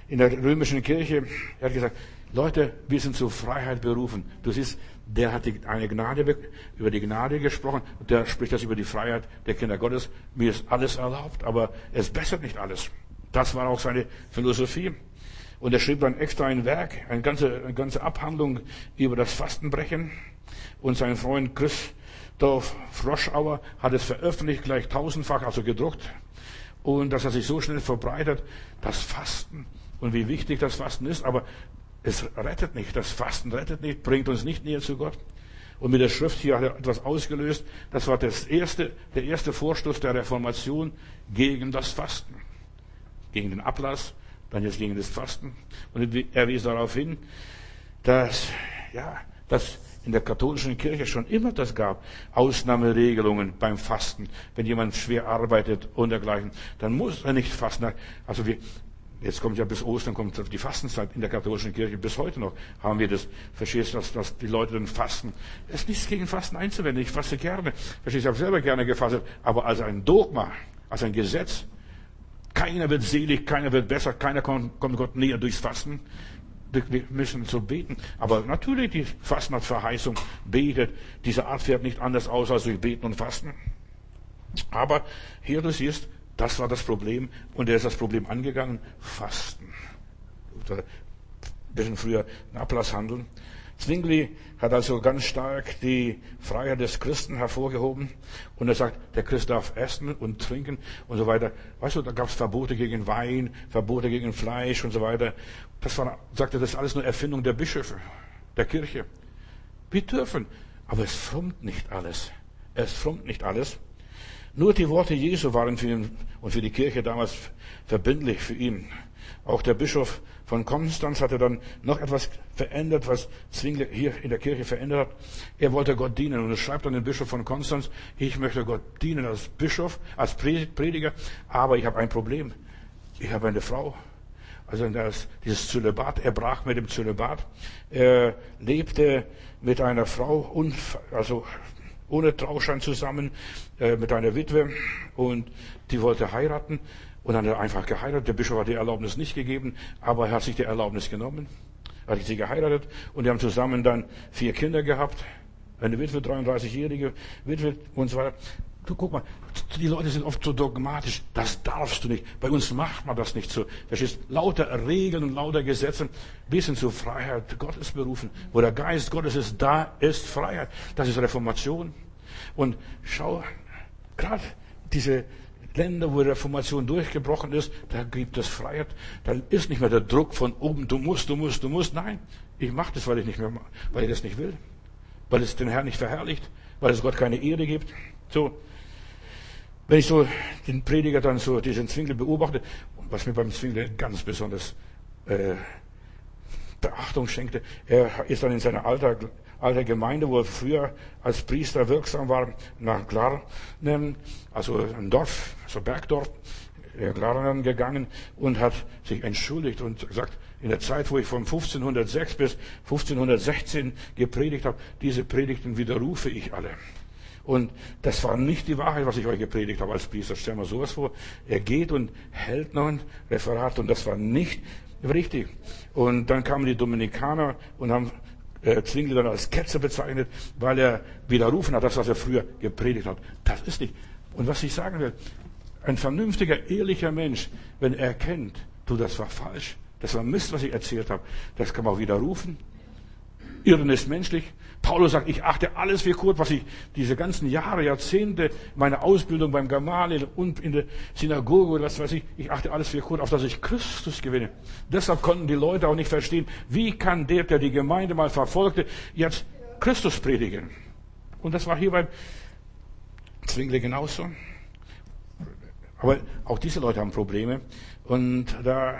in der römischen Kirche, er hat gesagt, Leute, wir sind zur Freiheit berufen. Du siehst, der hat eine Gnade, über die Gnade gesprochen, der spricht das über die Freiheit der Kinder Gottes. Mir ist alles erlaubt, aber es bessert nicht alles. Das war auch seine Philosophie. Und er schrieb dann extra ein Werk, eine ganze, eine ganze Abhandlung über das Fastenbrechen. Und sein Freund Christoph Froschauer hat es veröffentlicht, gleich tausendfach, also gedruckt. Und dass er sich so schnell verbreitet, das Fasten und wie wichtig das Fasten ist, aber es rettet nicht. Das Fasten rettet nicht, bringt uns nicht näher zu Gott. Und mit der Schrift hier hat er etwas ausgelöst. Das war das erste, der erste Vorstoß der Reformation gegen das Fasten gegen den Ablass, dann jetzt gegen das Fasten. Und er wies darauf hin, dass, ja, dass in der katholischen Kirche schon immer das gab. Ausnahmeregelungen beim Fasten. Wenn jemand schwer arbeitet und dergleichen, dann muss er nicht fasten. Also wir, jetzt kommt ja bis Ostern, kommt die Fastenzeit in der katholischen Kirche. Bis heute noch haben wir das. Verstehst du, dass, dass die Leute dann fasten? Es ist nichts gegen Fasten einzuwenden. Ich faste gerne. Verstehst du, ich habe selber gerne gefastet. Aber als ein Dogma, als ein Gesetz, keiner wird selig, keiner wird besser, keiner kommt, Gott näher durchs Fasten. Wir müssen so beten. Aber natürlich, die Fasten hat Verheißung, betet. Diese Art fährt nicht anders aus als durch Beten und Fasten. Aber hier du siehst, das war das Problem und er ist das Problem angegangen, Fasten. Ein bisschen früher Ablass handeln. Zwingli hat also ganz stark die Freiheit des Christen hervorgehoben und er sagt, der Christ darf essen und trinken und so weiter. Weißt du, da gab es Verbote gegen Wein, Verbote gegen Fleisch und so weiter. Das war, sagte, das ist alles nur Erfindung der Bischöfe, der Kirche. Wir dürfen, aber es frommt nicht alles. Es frommt nicht alles. Nur die Worte Jesu waren für ihn und für die Kirche damals verbindlich für ihn. Auch der Bischof von Konstanz hatte dann noch etwas verändert, was Zwingli hier in der Kirche verändert hat. Er wollte Gott dienen und er schreibt an den Bischof von Konstanz, ich möchte Gott dienen als Bischof, als Prediger, aber ich habe ein Problem. Ich habe eine Frau. Also das, dieses Zölibat, er brach mit dem Zölibat. Er lebte mit einer Frau, also ohne Trauschein zusammen, äh, mit einer Witwe und die wollte heiraten. Und dann hat er einfach geheiratet. Der Bischof hat die Erlaubnis nicht gegeben, aber er hat sich die Erlaubnis genommen. Hat sie geheiratet und die haben zusammen dann vier Kinder gehabt. Eine Witwe, 33-jährige Witwe und so weiter. Du guck mal, die Leute sind oft so dogmatisch. Das darfst du nicht. Bei uns macht man das nicht so. Verstehst? Lauter Regeln und lauter Gesetze. Bisschen zur Freiheit Gottes berufen. Wo der Geist Gottes ist, da ist Freiheit. Das ist Reformation. Und schau, gerade diese Länder, wo die Reformation durchgebrochen ist, da gibt es Freiheit. Da ist nicht mehr der Druck von oben, du musst, du musst, du musst. Nein, ich mache das, weil ich nicht mehr, weil ich das nicht will. Weil es den Herrn nicht verherrlicht. Weil es Gott keine Ehre gibt. So. Wenn ich so den Prediger dann so, diesen Zwingli beobachte, was mir beim Zwingli ganz besonders äh, Beachtung schenkte, er ist dann in seiner Alltag, alter Gemeinde, wo er früher als Priester wirksam war, nach Glarnen, also ein Dorf, so Bergdorf, Glarnen gegangen und hat sich entschuldigt und gesagt, in der Zeit, wo ich von 1506 bis 1516 gepredigt habe, diese Predigten widerrufe ich alle. Und das war nicht die Wahrheit, was ich euch gepredigt habe als Priester. Stell mal sowas vor. Er geht und hält noch ein Referat und das war nicht richtig. Und dann kamen die Dominikaner und haben äh, Zwingli dann als Ketzer bezeichnet, weil er widerrufen hat, das, was er früher gepredigt hat. Das ist nicht. Und was ich sagen will, ein vernünftiger, ehrlicher Mensch, wenn er erkennt, du, das war falsch, das war Mist, was ich erzählt habe, das kann man auch widerrufen. Irren ist menschlich. Paulus sagt, ich achte alles für kurz, was ich diese ganzen Jahre, Jahrzehnte, meine Ausbildung beim Gamaliel und in der Synagoge oder was weiß ich, ich achte alles für kurz, auf dass ich Christus gewinne. Deshalb konnten die Leute auch nicht verstehen, wie kann der, der die Gemeinde mal verfolgte, jetzt Christus predigen. Und das war hier beim Zwingli genauso. Aber auch diese Leute haben Probleme. Und da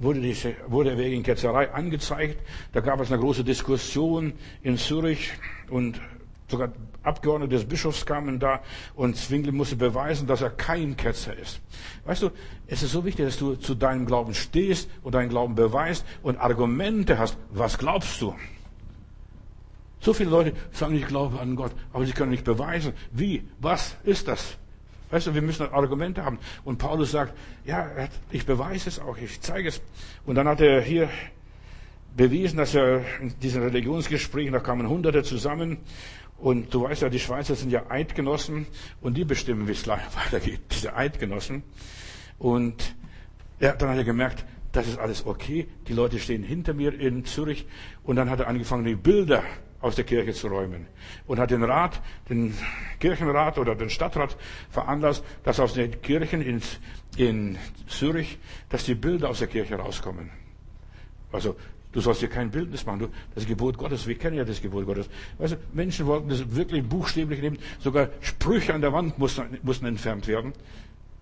wurde, diese, wurde er wegen Ketzerei angezeigt. Da gab es eine große Diskussion in Zürich und sogar Abgeordnete des Bischofs kamen da und Zwingli musste beweisen, dass er kein Ketzer ist. Weißt du, es ist so wichtig, dass du zu deinem Glauben stehst und deinen Glauben beweist und Argumente hast. Was glaubst du? So viele Leute sagen, ich glaube an Gott, aber sie können nicht beweisen. Wie? Was ist das? Weißt du, wir müssen Argumente haben. Und Paulus sagt, ja, ich beweise es auch, ich zeige es. Und dann hat er hier bewiesen, dass er in diesen Religionsgesprächen, da kamen Hunderte zusammen. Und du weißt ja, die Schweizer sind ja Eidgenossen und die bestimmen, wie es weitergeht, diese Eidgenossen. Und ja, dann hat er gemerkt, das ist alles okay. Die Leute stehen hinter mir in Zürich. Und dann hat er angefangen, die Bilder aus der Kirche zu räumen. Und hat den Rat, den Kirchenrat oder den Stadtrat veranlasst, dass aus den Kirchen in, in Zürich, dass die Bilder aus der Kirche rauskommen. Also, du sollst dir kein Bildnis machen. Du, das Gebot Gottes, wir kennen ja das Gebot Gottes. Also, Menschen wollten das wirklich buchstäblich nehmen. Sogar Sprüche an der Wand mussten, mussten entfernt werden.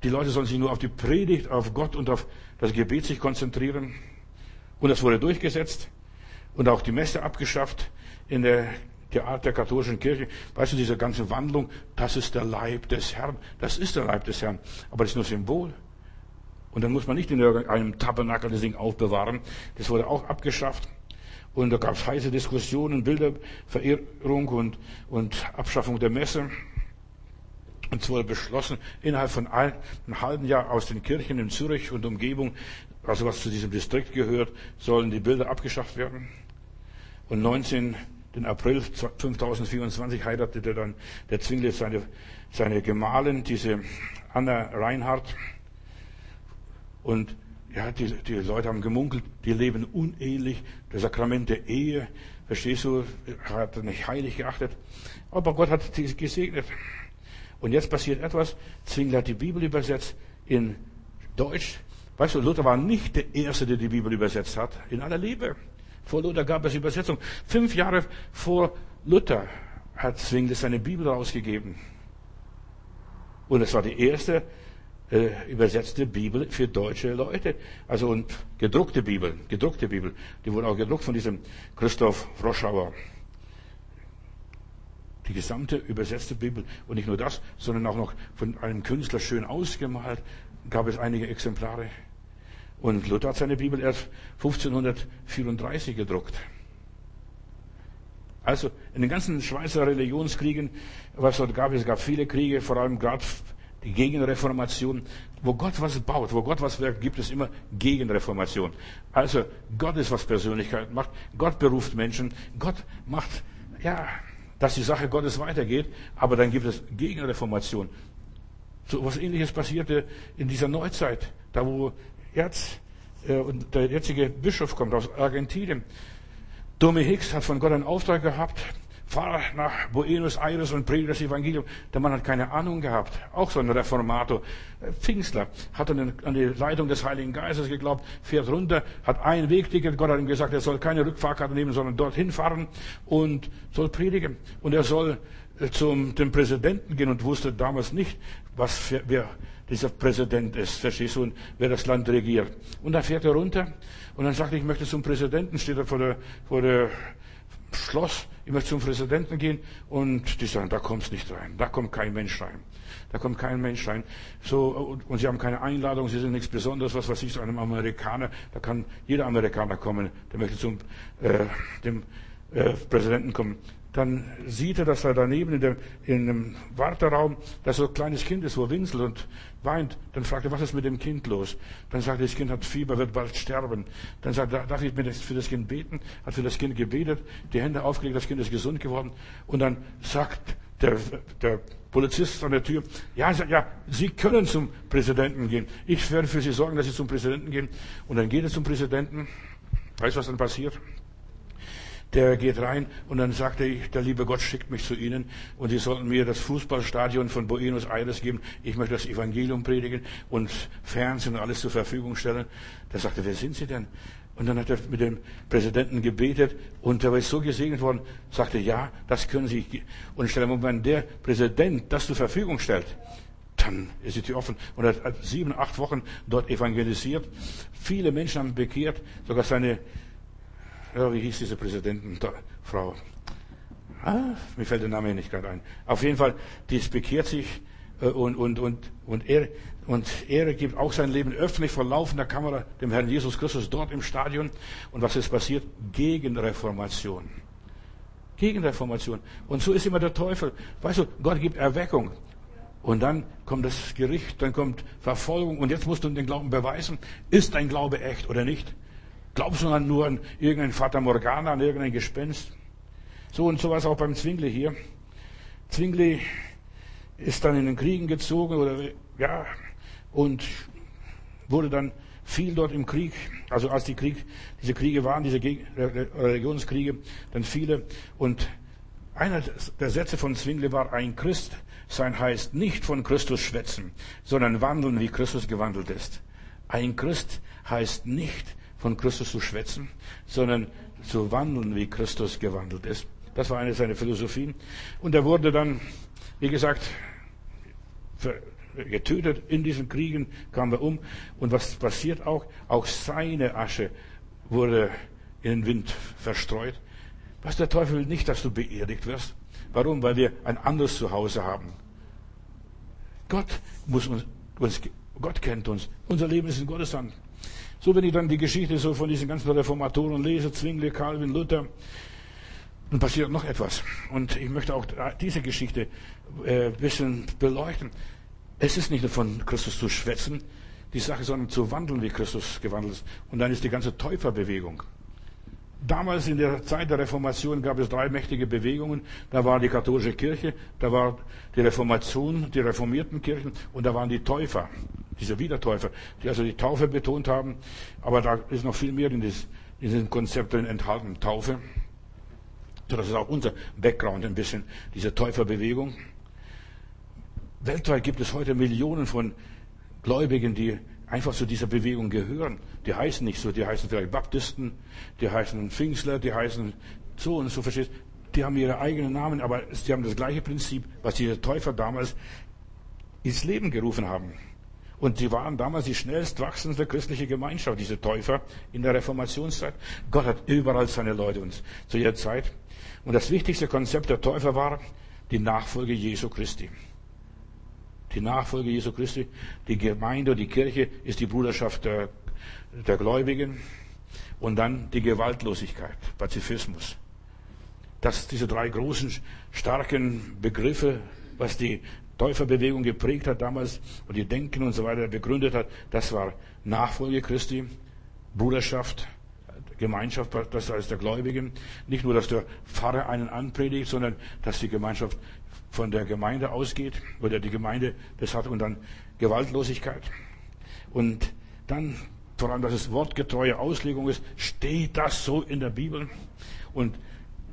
Die Leute sollen sich nur auf die Predigt, auf Gott und auf das Gebet sich konzentrieren. Und das wurde durchgesetzt und auch die Messe abgeschafft in der, Art der katholischen Kirche. Weißt du, diese ganze Wandlung, das ist der Leib des Herrn. Das ist der Leib des Herrn. Aber das ist nur Symbol. Und dann muss man nicht in irgendeinem Tabernakel das Ding aufbewahren. Das wurde auch abgeschafft. Und da gab es heiße Diskussionen, Bilderverehrung und, und Abschaffung der Messe. Und es wurde beschlossen, innerhalb von einem halben Jahr aus den Kirchen in Zürich und Umgebung, also was zu diesem Distrikt gehört, sollen die Bilder abgeschafft werden. Und 19, den April 5024 heiratete dann der Zwingli seine, seine Gemahlin, diese Anna Reinhardt. Und ja, die, die Leute haben gemunkelt, die leben unehelich. Das Sakrament der Ehe, verstehst du, hat er nicht heilig geachtet. Aber Gott hat sie gesegnet. Und jetzt passiert etwas. Zwingli hat die Bibel übersetzt in Deutsch. Weißt du, Luther war nicht der Erste, der die Bibel übersetzt hat. In aller Liebe. Vor Luther gab es Übersetzung. Fünf Jahre vor Luther hat Zwingli seine Bibel rausgegeben. Und es war die erste äh, übersetzte Bibel für deutsche Leute. Also und gedruckte Bibel, gedruckte Bibel. Die wurden auch gedruckt von diesem Christoph Froschauer. Die gesamte übersetzte Bibel. Und nicht nur das, sondern auch noch von einem Künstler schön ausgemalt. Gab es einige Exemplare. Und Luther hat seine Bibel erst 1534 gedruckt. Also in den ganzen Schweizer Religionskriegen, was dort gab, es gab viele Kriege, vor allem gerade die Gegenreformation. Wo Gott was baut, wo Gott was wirkt, gibt es immer Gegenreformation. Also Gott ist, was Persönlichkeit macht. Gott beruft Menschen. Gott macht, ja, dass die Sache Gottes weitergeht. Aber dann gibt es Gegenreformation. So was ähnliches passierte in dieser Neuzeit, da wo Erz, äh, und der jetzige Bischof kommt aus Argentinien. Domi Hicks hat von Gott einen Auftrag gehabt, fahr nach Buenos Aires und predige das Evangelium. Der Mann hat keine Ahnung gehabt. Auch so ein Reformator. Äh, Pfingstler hat an die Leitung des Heiligen Geistes geglaubt, fährt runter, hat ein Wegticket. Gott hat ihm gesagt, er soll keine Rückfahrkarte nehmen, sondern dorthin fahren und soll predigen. Und er soll äh, zum dem Präsidenten gehen und wusste damals nicht, was wer dieser Präsident ist, verstehst du, und wer das Land regiert. Und dann fährt er runter und dann sagt er, ich möchte zum Präsidenten, steht er vor der, vor der Schloss, ich möchte zum Präsidenten gehen und die sagen, da kommst nicht rein, da kommt kein Mensch rein. Da kommt kein Mensch rein. So, und sie haben keine Einladung, sie sind nichts Besonderes, was weiß ich, zu einem Amerikaner. Da kann jeder Amerikaner kommen, der möchte zum äh, dem äh, Präsidenten kommen dann sieht er, dass er daneben in dem, in dem Warteraum, da so ein kleines Kind ist, wo winselt und weint. Dann fragt er, was ist mit dem Kind los? Dann sagt er, das Kind hat Fieber, wird bald sterben. Dann sagt er, darf ich für das Kind beten? Hat für das Kind gebetet, die Hände aufgelegt, das Kind ist gesund geworden. Und dann sagt der, der Polizist an der Tür, ja, ja, Sie können zum Präsidenten gehen. Ich werde für Sie sorgen, dass Sie zum Präsidenten gehen. Und dann geht er zum Präsidenten. Weißt du, was dann passiert? Der geht rein und dann sagt er, der liebe Gott schickt mich zu Ihnen und Sie sollten mir das Fußballstadion von Buenos Aires geben. Ich möchte das Evangelium predigen und Fernsehen und alles zur Verfügung stellen. Da sagte er, wer sind Sie denn? Und dann hat er mit dem Präsidenten gebetet und er ist so gesegnet worden, sagte, ja, das können Sie. Und stell wenn der Präsident das zur Verfügung stellt, dann ist die Tür offen. Und er hat sieben, acht Wochen dort evangelisiert. Viele Menschen haben bekehrt, sogar seine ja, wie hieß diese Präsidentenfrau? Ah, mir fällt der Name nicht gerade ein. Auf jeden Fall, die bekehrt sich äh, und, und, und, und, er, und er gibt auch sein Leben öffentlich vor laufender Kamera dem Herrn Jesus Christus dort im Stadion. Und was ist passiert? Gegenreformation. Gegenreformation. Und so ist immer der Teufel. Weißt du, Gott gibt Erweckung. Und dann kommt das Gericht, dann kommt Verfolgung. Und jetzt musst du den Glauben beweisen. Ist dein Glaube echt oder nicht? Glaubst du dann nur an irgendeinen Vater Morgana, an irgendein Gespenst? So und so war es auch beim Zwingli hier. Zwingli ist dann in den Kriegen gezogen oder, ja, und wurde dann viel dort im Krieg, also als die Krieg, diese Kriege waren, diese Religionskriege, dann viele. Und einer der Sätze von Zwingli war, ein Christ sein heißt nicht von Christus schwätzen, sondern wandeln, wie Christus gewandelt ist. Ein Christ heißt nicht von Christus zu schwätzen, sondern zu wandeln, wie Christus gewandelt ist. Das war eine seiner Philosophien. Und er wurde dann, wie gesagt, getötet in diesen Kriegen, kam er um. Und was passiert auch? Auch seine Asche wurde in den Wind verstreut. Was der Teufel will nicht, dass du beerdigt wirst. Warum? Weil wir ein anderes Zuhause haben. Gott muss uns, uns Gott kennt uns. Unser Leben ist in Gottes Hand. So, wenn ich dann die Geschichte so von diesen ganzen Reformatoren lese, Zwingli, Calvin, Luther, dann passiert noch etwas. Und ich möchte auch diese Geschichte äh, bisschen beleuchten. Es ist nicht nur von Christus zu schwätzen, die Sache, sondern zu wandeln, wie Christus gewandelt ist. Und dann ist die ganze Täuferbewegung. Damals in der Zeit der Reformation gab es drei mächtige Bewegungen. Da war die katholische Kirche, da war die Reformation, die reformierten Kirchen und da waren die Täufer diese Wiedertäufer, die also die Taufe betont haben. Aber da ist noch viel mehr in diesem Konzept drin enthalten, Taufe. So, das ist auch unser Background ein bisschen, diese Täuferbewegung. Weltweit gibt es heute Millionen von Gläubigen, die einfach zu dieser Bewegung gehören. Die heißen nicht so, die heißen vielleicht Baptisten, die heißen Pfingstler, die heißen so und so, verstehst Die haben ihre eigenen Namen, aber sie haben das gleiche Prinzip, was diese Täufer damals ins Leben gerufen haben. Und sie waren damals die schnellst wachsende christliche Gemeinschaft, diese Täufer in der Reformationszeit. Gott hat überall seine Leute uns zu ihrer Zeit. Und das wichtigste Konzept der Täufer war die Nachfolge Jesu Christi. Die Nachfolge Jesu Christi, die Gemeinde und die Kirche ist die Bruderschaft der, der Gläubigen und dann die Gewaltlosigkeit, Pazifismus. Das, diese drei großen, starken Begriffe, was die Täuferbewegung geprägt hat damals und die Denken und so weiter begründet hat, das war Nachfolge Christi, Bruderschaft, Gemeinschaft, das heißt der Gläubigen. Nicht nur, dass der Pfarrer einen anpredigt, sondern dass die Gemeinschaft von der Gemeinde ausgeht oder die Gemeinde das hat und dann Gewaltlosigkeit. Und dann vor allem, dass es wortgetreue Auslegung ist, steht das so in der Bibel. Und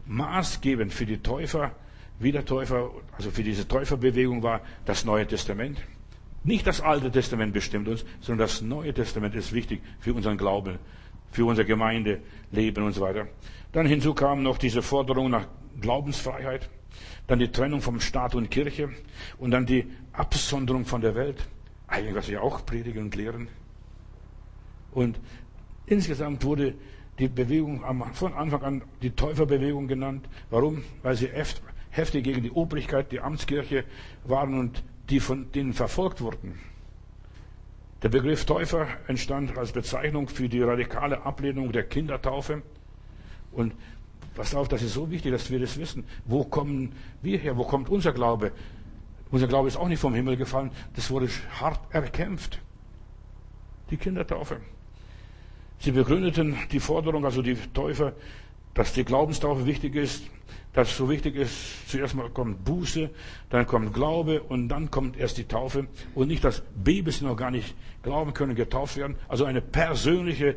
maßgebend für die Täufer Wiedertäufer, also für diese Täuferbewegung war das Neue Testament. Nicht das Alte Testament bestimmt uns, sondern das Neue Testament ist wichtig für unseren Glauben, für unser Gemeindeleben und so weiter. Dann hinzu kam noch diese Forderung nach Glaubensfreiheit, dann die Trennung vom Staat und Kirche und dann die Absonderung von der Welt. Eigentlich, was wir auch predigen und lehren. Und insgesamt wurde die Bewegung von Anfang an die Täuferbewegung genannt. Warum? Weil sie heftig gegen die Obrigkeit, die Amtskirche waren und die von denen verfolgt wurden. Der Begriff Täufer entstand als Bezeichnung für die radikale Ablehnung der Kindertaufe. Und pass auf, das ist so wichtig, dass wir das wissen. Wo kommen wir her? Wo kommt unser Glaube? Unser Glaube ist auch nicht vom Himmel gefallen. Das wurde hart erkämpft. Die Kindertaufe. Sie begründeten die Forderung, also die Täufer, dass die Glaubenstaufe wichtig ist, dass so wichtig ist, zuerst mal kommt Buße, dann kommt Glaube und dann kommt erst die Taufe und nicht, dass Babys noch gar nicht glauben können, getauft werden. Also eine persönliche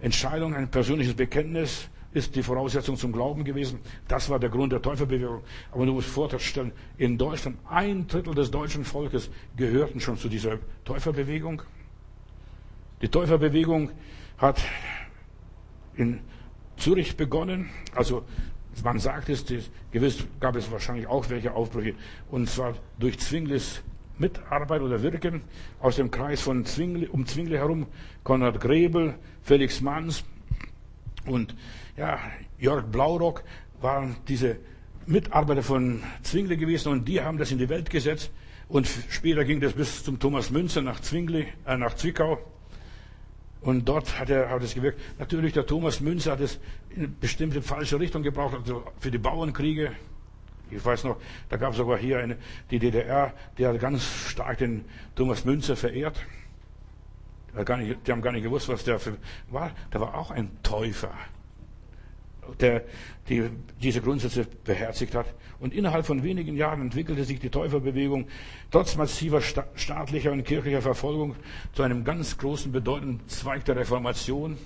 Entscheidung, ein persönliches Bekenntnis ist die Voraussetzung zum Glauben gewesen. Das war der Grund der Täuferbewegung. Aber du musst vorstellen, in Deutschland ein Drittel des deutschen Volkes gehörten schon zu dieser Täuferbewegung. Die Täuferbewegung hat in Zürich begonnen, also man sagt es, gewiss gab es wahrscheinlich auch welche Aufbrüche, und zwar durch Zwinglis Mitarbeit oder Wirken. Aus dem Kreis von Zwingli, um Zwingli herum, Konrad Grebel, Felix Manns und ja, Jörg Blaurock waren diese Mitarbeiter von Zwingli gewesen und die haben das in die Welt gesetzt. Und später ging das bis zum Thomas Münzer nach Zwingli, äh, nach Zwickau und dort hat er hat es gewirkt. Natürlich, der Thomas Münzer hat es in eine bestimmte falsche Richtung gebraucht, also für die Bauernkriege. Ich weiß noch, da gab es sogar hier eine, die DDR, die hat ganz stark den Thomas Münzer verehrt. Die haben gar nicht gewusst, was der für war. Der war auch ein Täufer der die, diese Grundsätze beherzigt hat. Und innerhalb von wenigen Jahren entwickelte sich die Täuferbewegung trotz massiver staatlicher und kirchlicher Verfolgung zu einem ganz großen, bedeutenden Zweig der Reformation.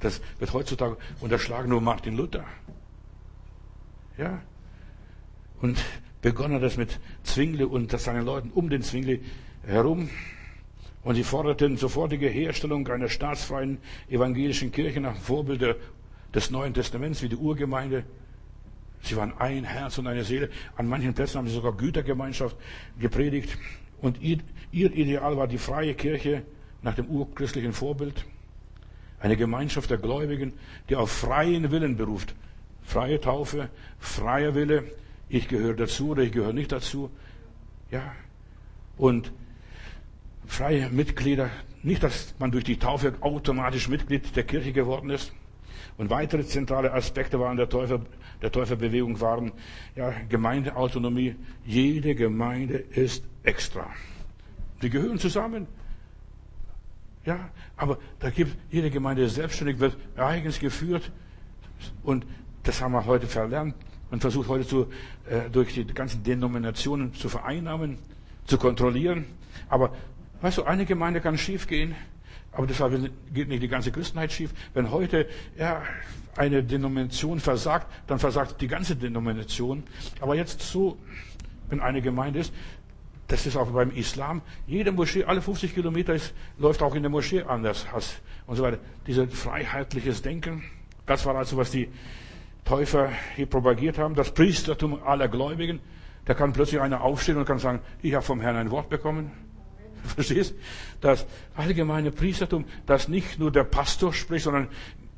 Das wird heutzutage unterschlagen nur Martin Luther. Ja. Und begonnen hat das mit Zwingli und seinen Leuten um den Zwingli herum. Und sie forderten sofortige Herstellung einer staatsfreien evangelischen Kirche nach Vorbild der des Neuen Testaments wie die Urgemeinde. Sie waren ein Herz und eine Seele. An manchen Plätzen haben sie sogar Gütergemeinschaft gepredigt. Und ihr, ihr Ideal war die freie Kirche nach dem urchristlichen Vorbild. Eine Gemeinschaft der Gläubigen, die auf freien Willen beruft. Freie Taufe, freier Wille. Ich gehöre dazu oder ich gehöre nicht dazu. Ja. Und freie Mitglieder. Nicht, dass man durch die Taufe automatisch Mitglied der Kirche geworden ist. Und weitere zentrale Aspekte waren der, Täufer, der Täuferbewegung waren ja, Gemeindeautonomie. Jede Gemeinde ist extra. Die gehören zusammen. Ja, aber da gibt jede Gemeinde selbstständig, wird eigens geführt. Und das haben wir heute verlernt. Man versucht heute zu, äh, durch die ganzen Denominationen zu vereinnahmen, zu kontrollieren. Aber weißt du, eine Gemeinde kann schiefgehen. Aber deshalb geht nicht die ganze Christenheit schief. Wenn heute ja, eine Denomination versagt, dann versagt die ganze Denomination. Aber jetzt so, wenn eine Gemeinde ist, das ist auch beim Islam, jede Moschee, alle 50 Kilometer ist, läuft auch in der Moschee anders und so weiter. Dieses freiheitliches Denken, das war also, was die Täufer hier propagiert haben. Das Priestertum aller Gläubigen, Da kann plötzlich einer aufstehen und kann sagen, ich habe vom Herrn ein Wort bekommen. Verstehst? Das allgemeine Priestertum, das nicht nur der Pastor spricht, sondern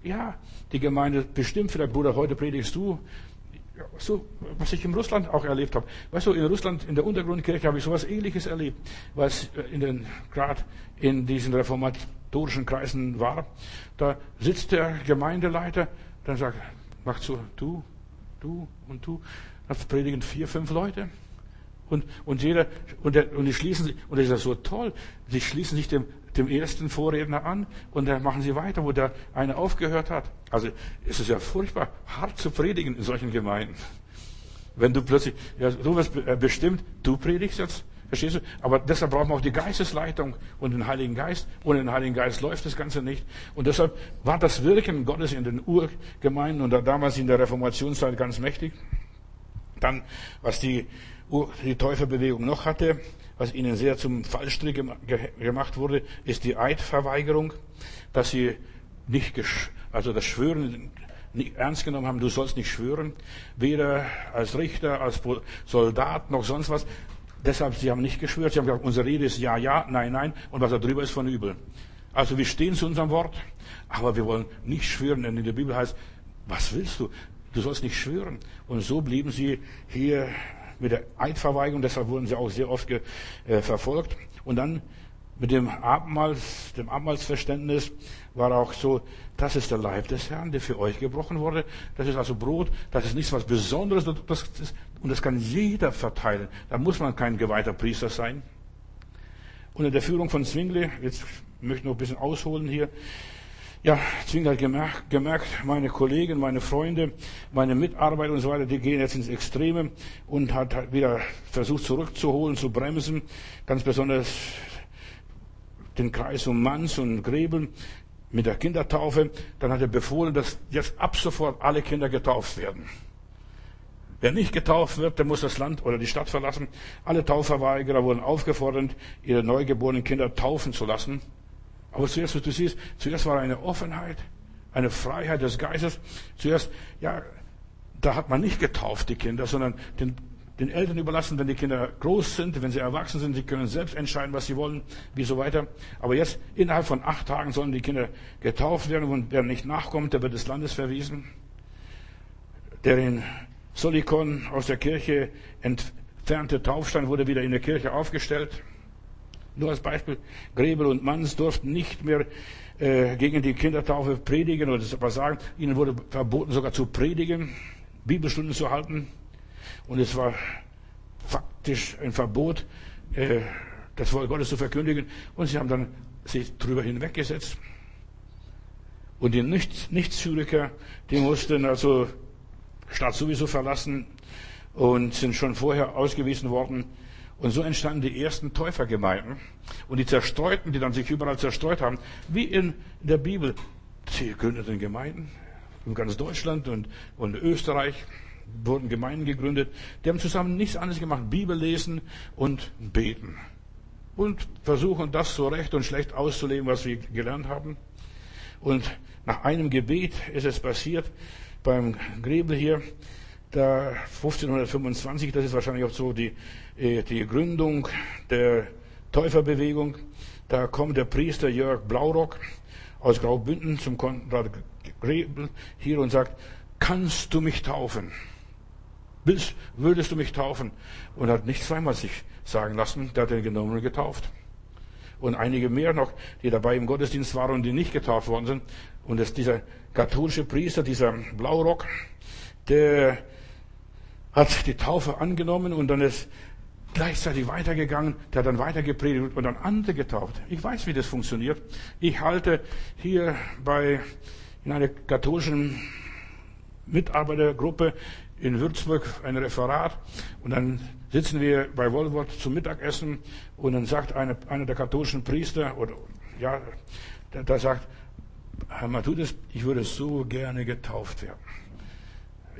ja, die Gemeinde bestimmt vielleicht, Bruder, heute predigst du. So, was ich in Russland auch erlebt habe. Weißt du, in Russland, in der Untergrundkirche habe ich sowas ähnliches erlebt, was in den, gerade in diesen reformatorischen Kreisen war. Da sitzt der Gemeindeleiter, dann sagt, mach zu, du, du und du. Da predigen vier, fünf Leute. Und, und jeder, und, der, und die schließen sich, und das ist ja so toll, die schließen sich dem, dem ersten Vorredner an und dann machen sie weiter, wo der eine aufgehört hat. Also es ist ja furchtbar hart zu predigen in solchen Gemeinden. Wenn du plötzlich, ja, du wirst äh, bestimmt, du predigst jetzt, verstehst du? Aber deshalb brauchen wir auch die Geistesleitung und den Heiligen Geist. Ohne den Heiligen Geist läuft das Ganze nicht. Und deshalb war das Wirken Gottes in den Urgemeinden und damals in der Reformationszeit ganz mächtig. Dann, was die die Täuferbewegung noch hatte, was ihnen sehr zum Fallstrick gemacht wurde, ist die Eidverweigerung, dass sie nicht, also das Schwören nicht ernst genommen haben, du sollst nicht schwören, weder als Richter, als Soldat noch sonst was. Deshalb, sie haben nicht geschwört, sie haben gesagt, unsere Rede ist ja, ja, nein, nein, und was da drüber ist von übel. Also wir stehen zu unserem Wort, aber wir wollen nicht schwören, denn in der Bibel heißt, was willst du? Du sollst nicht schwören. Und so blieben sie hier mit der Eidverweigerung, deshalb wurden sie auch sehr oft ge, äh, verfolgt. Und dann mit dem Abendmahls, dem Abendmahlsverständnis war auch so, das ist der Leib des Herrn, der für euch gebrochen wurde. Das ist also Brot, das ist nichts was Besonderes, das ist, und das kann jeder verteilen. Da muss man kein geweihter Priester sein. Unter der Führung von Zwingli, jetzt möchte ich noch ein bisschen ausholen hier, ja, Zwingli hat gemerkt, gemerkt, meine Kollegen, meine Freunde, meine Mitarbeiter und so weiter, die gehen jetzt ins Extreme und hat wieder versucht zurückzuholen, zu bremsen, ganz besonders den Kreis um Manns und Grebel mit der Kindertaufe. Dann hat er befohlen, dass jetzt ab sofort alle Kinder getauft werden. Wer nicht getauft wird, der muss das Land oder die Stadt verlassen. Alle Taufverweigerer wurden aufgefordert, ihre neugeborenen Kinder taufen zu lassen. Aber zuerst, was du siehst, zuerst war eine Offenheit, eine Freiheit des Geistes. Zuerst, ja, da hat man nicht getauft, die Kinder, sondern den, den Eltern überlassen, wenn die Kinder groß sind, wenn sie erwachsen sind, sie können selbst entscheiden, was sie wollen, wie so weiter. Aber jetzt, innerhalb von acht Tagen sollen die Kinder getauft werden und wer nicht nachkommt, der wird des Landes verwiesen. Der in Solikon aus der Kirche entfernte Taufstein wurde wieder in der Kirche aufgestellt. Nur als Beispiel, Grebel und Manns durften nicht mehr äh, gegen die Kindertaufe predigen oder was sagen. Ihnen wurde verboten, sogar zu predigen, Bibelstunden zu halten. Und es war faktisch ein Verbot, äh, das Wort Gottes zu verkündigen. Und sie haben dann sich drüber hinweggesetzt. Und die Nichtsyriker, die mussten also Stadt sowieso verlassen und sind schon vorher ausgewiesen worden. Und so entstanden die ersten Täufergemeinden. Und die Zerstreuten, die dann sich überall zerstreut haben, wie in der Bibel. Sie gründeten Gemeinden in ganz Deutschland und, und Österreich wurden Gemeinden gegründet. Die haben zusammen nichts anderes gemacht, Bibel lesen und beten. Und versuchen das so recht und schlecht auszuleben, was sie gelernt haben. Und nach einem Gebet ist es passiert, beim Grebel hier, da 1525, das ist wahrscheinlich auch so die, die Gründung der Täuferbewegung. Da kommt der Priester Jörg Blaurock aus Graubünden zum Konrad Grebel hier und sagt, kannst du mich taufen? Willst, würdest du mich taufen? Und hat nicht zweimal sich sagen lassen, der hat den genommen und getauft. Und einige mehr noch, die dabei im Gottesdienst waren und die nicht getauft worden sind. Und das, dieser katholische Priester, dieser Blaurock, der hat die Taufe angenommen und dann ist gleichzeitig weitergegangen, der hat dann weitergepredigt und dann andere getauft. Ich weiß, wie das funktioniert. Ich halte hier bei, in einer katholischen Mitarbeitergruppe in Würzburg ein Referat und dann sitzen wir bei Wolwort zum Mittagessen und dann sagt eine, einer der katholischen Priester oder ja, der sagt, Herr Matthäus, ich würde so gerne getauft werden.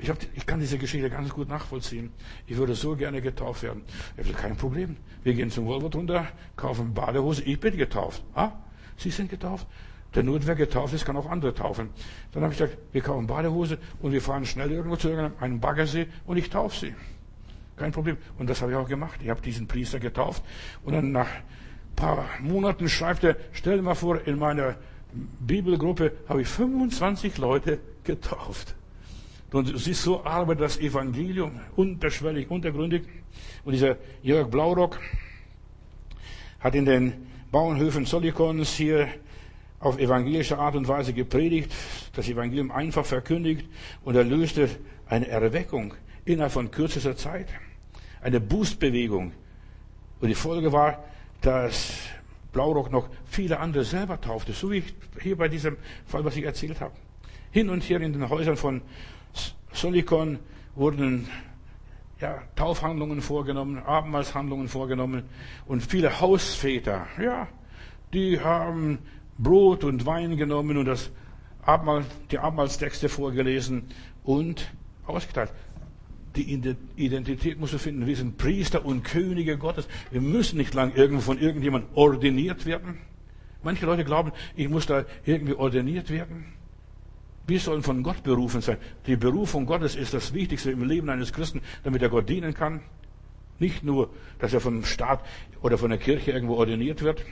Ich, hab, ich kann diese Geschichte ganz gut nachvollziehen. Ich würde so gerne getauft werden. Ich habe kein Problem. Wir gehen zum Volvo runter, kaufen Badehose. Ich bin getauft. Ah, Sie sind getauft? Denn nur wer getauft ist, kann auch andere taufen. Dann habe ich gesagt, wir kaufen Badehose und wir fahren schnell irgendwo zu einem Baggersee und ich taufe sie. Kein Problem. Und das habe ich auch gemacht. Ich habe diesen Priester getauft. Und dann nach ein paar Monaten schreibt er, stell dir mal vor, in meiner Bibelgruppe habe ich 25 Leute getauft. Und du siehst, so arbeitet das Evangelium unterschwellig, untergründig. Und dieser Jörg Blaurock hat in den Bauernhöfen Solikons hier auf evangelische Art und Weise gepredigt, das Evangelium einfach verkündigt und er löste eine Erweckung innerhalb von kürzester Zeit. Eine Boostbewegung. Und die Folge war, dass Blaurock noch viele andere selber taufte, so wie hier bei diesem Fall, was ich erzählt habe. Hin und her in den Häusern von Solikon wurden ja, Taufhandlungen vorgenommen, Abendmahlshandlungen vorgenommen und viele Hausväter, ja, die haben Brot und Wein genommen und das Abendmahl, die Abendmahlstexte vorgelesen und ausgeteilt. Die Identität musst du finden. Wir sind Priester und Könige Gottes. Wir müssen nicht lang irgendwo von irgendjemand ordiniert werden. Manche Leute glauben, ich muss da irgendwie ordiniert werden. Wir sollen von Gott berufen sein. Die Berufung Gottes ist das Wichtigste im Leben eines Christen, damit er Gott dienen kann. Nicht nur, dass er vom Staat oder von der Kirche irgendwo ordiniert wird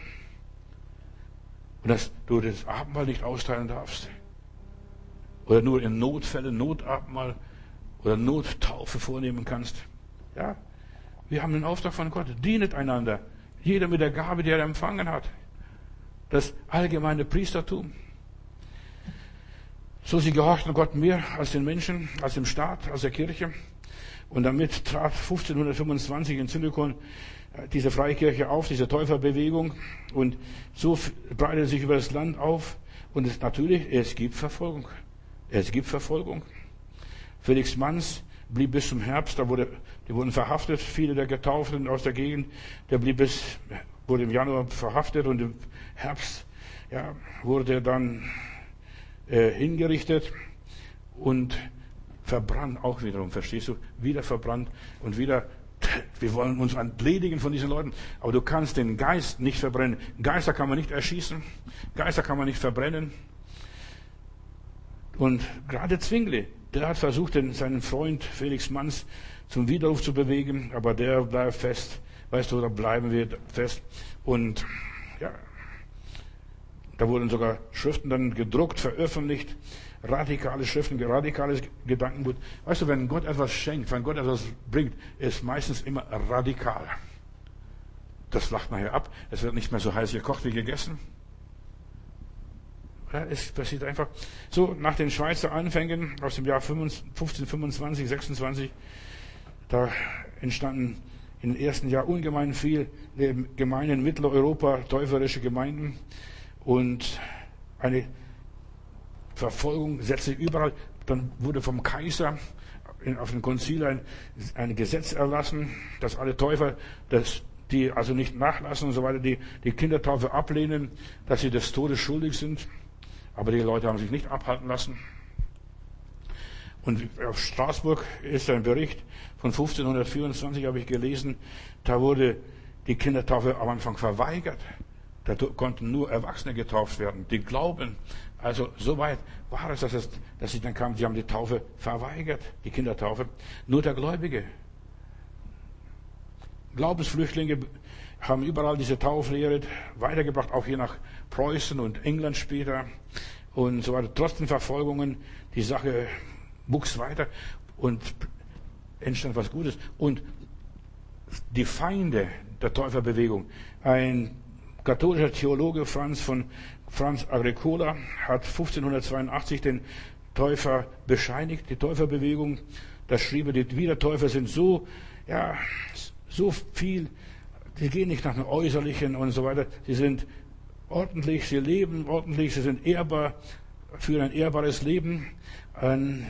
und dass du das Abendmahl nicht austeilen darfst. Oder nur in Notfällen Notabendmahl oder Nottaufe vornehmen kannst. Ja, wir haben den Auftrag von Gott. Dienet einander. Jeder mit der Gabe, die er empfangen hat. Das allgemeine Priestertum. So sie gehorchten Gott mehr als den Menschen, als dem Staat, als der Kirche. Und damit trat 1525 in Silikon äh, diese Freikirche auf, diese Täuferbewegung. Und so breitete sich über das Land auf. Und es, natürlich, es gibt Verfolgung. Es gibt Verfolgung. Felix Manns blieb bis zum Herbst, da wurde, die wurden verhaftet, viele der Getauften aus der Gegend, der blieb bis, wurde im Januar verhaftet und im Herbst, ja, wurde dann äh, hingerichtet und verbrannt auch wiederum, verstehst du? Wieder verbrannt und wieder wir wollen uns entledigen von diesen Leuten. Aber du kannst den Geist nicht verbrennen. Geister kann man nicht erschießen. Geister kann man nicht verbrennen. Und gerade Zwingli, der hat versucht, seinen Freund Felix Manns zum Widerruf zu bewegen, aber der bleibt fest. Weißt du, da bleiben wir fest. Und ja, da wurden sogar Schriften dann gedruckt, veröffentlicht, radikale Schriften, radikales Gedankengut. Weißt du, wenn Gott etwas schenkt, wenn Gott etwas bringt, ist meistens immer radikal. Das flacht nachher ab. Es wird nicht mehr so heiß gekocht wie gegessen. Ja, es passiert einfach. So, nach den Schweizer Anfängen aus dem Jahr 1525, 26, da entstanden im ersten Jahr ungemein viel Gemeinden in Mitteleuropa, täuferische Gemeinden und eine Verfolgung setzte überall. Dann wurde vom Kaiser auf dem Konzil ein, ein Gesetz erlassen, dass alle Täufer, dass die also nicht nachlassen und so weiter, die die Kindertaufe ablehnen, dass sie des Todes schuldig sind. Aber die Leute haben sich nicht abhalten lassen. Und auf Straßburg ist ein Bericht von 1524, habe ich gelesen, da wurde die Kindertaufe am Anfang verweigert. Da konnten nur Erwachsene getauft werden, die glauben. Also so weit war es, dass, es, dass sie dann kamen, sie haben die Taufe verweigert, die Kindertaufe. Nur der Gläubige. Glaubensflüchtlinge haben überall diese Tauflehre weitergebracht, auch hier nach Preußen und England später und so weiter. Trotz den Verfolgungen, die Sache wuchs weiter und entstand was Gutes. Und die Feinde der Täuferbewegung, ein katholischer Theologe Franz von Franz Agricola hat 1582 den Täufer bescheinigt, die Täuferbewegung. Da schrieb er, die Wiedertäufer sind so, ja, so viel, die gehen nicht nach dem Äußerlichen und so weiter. Sie sind ordentlich, sie leben ordentlich, sie sind ehrbar, führen ein ehrbares Leben. An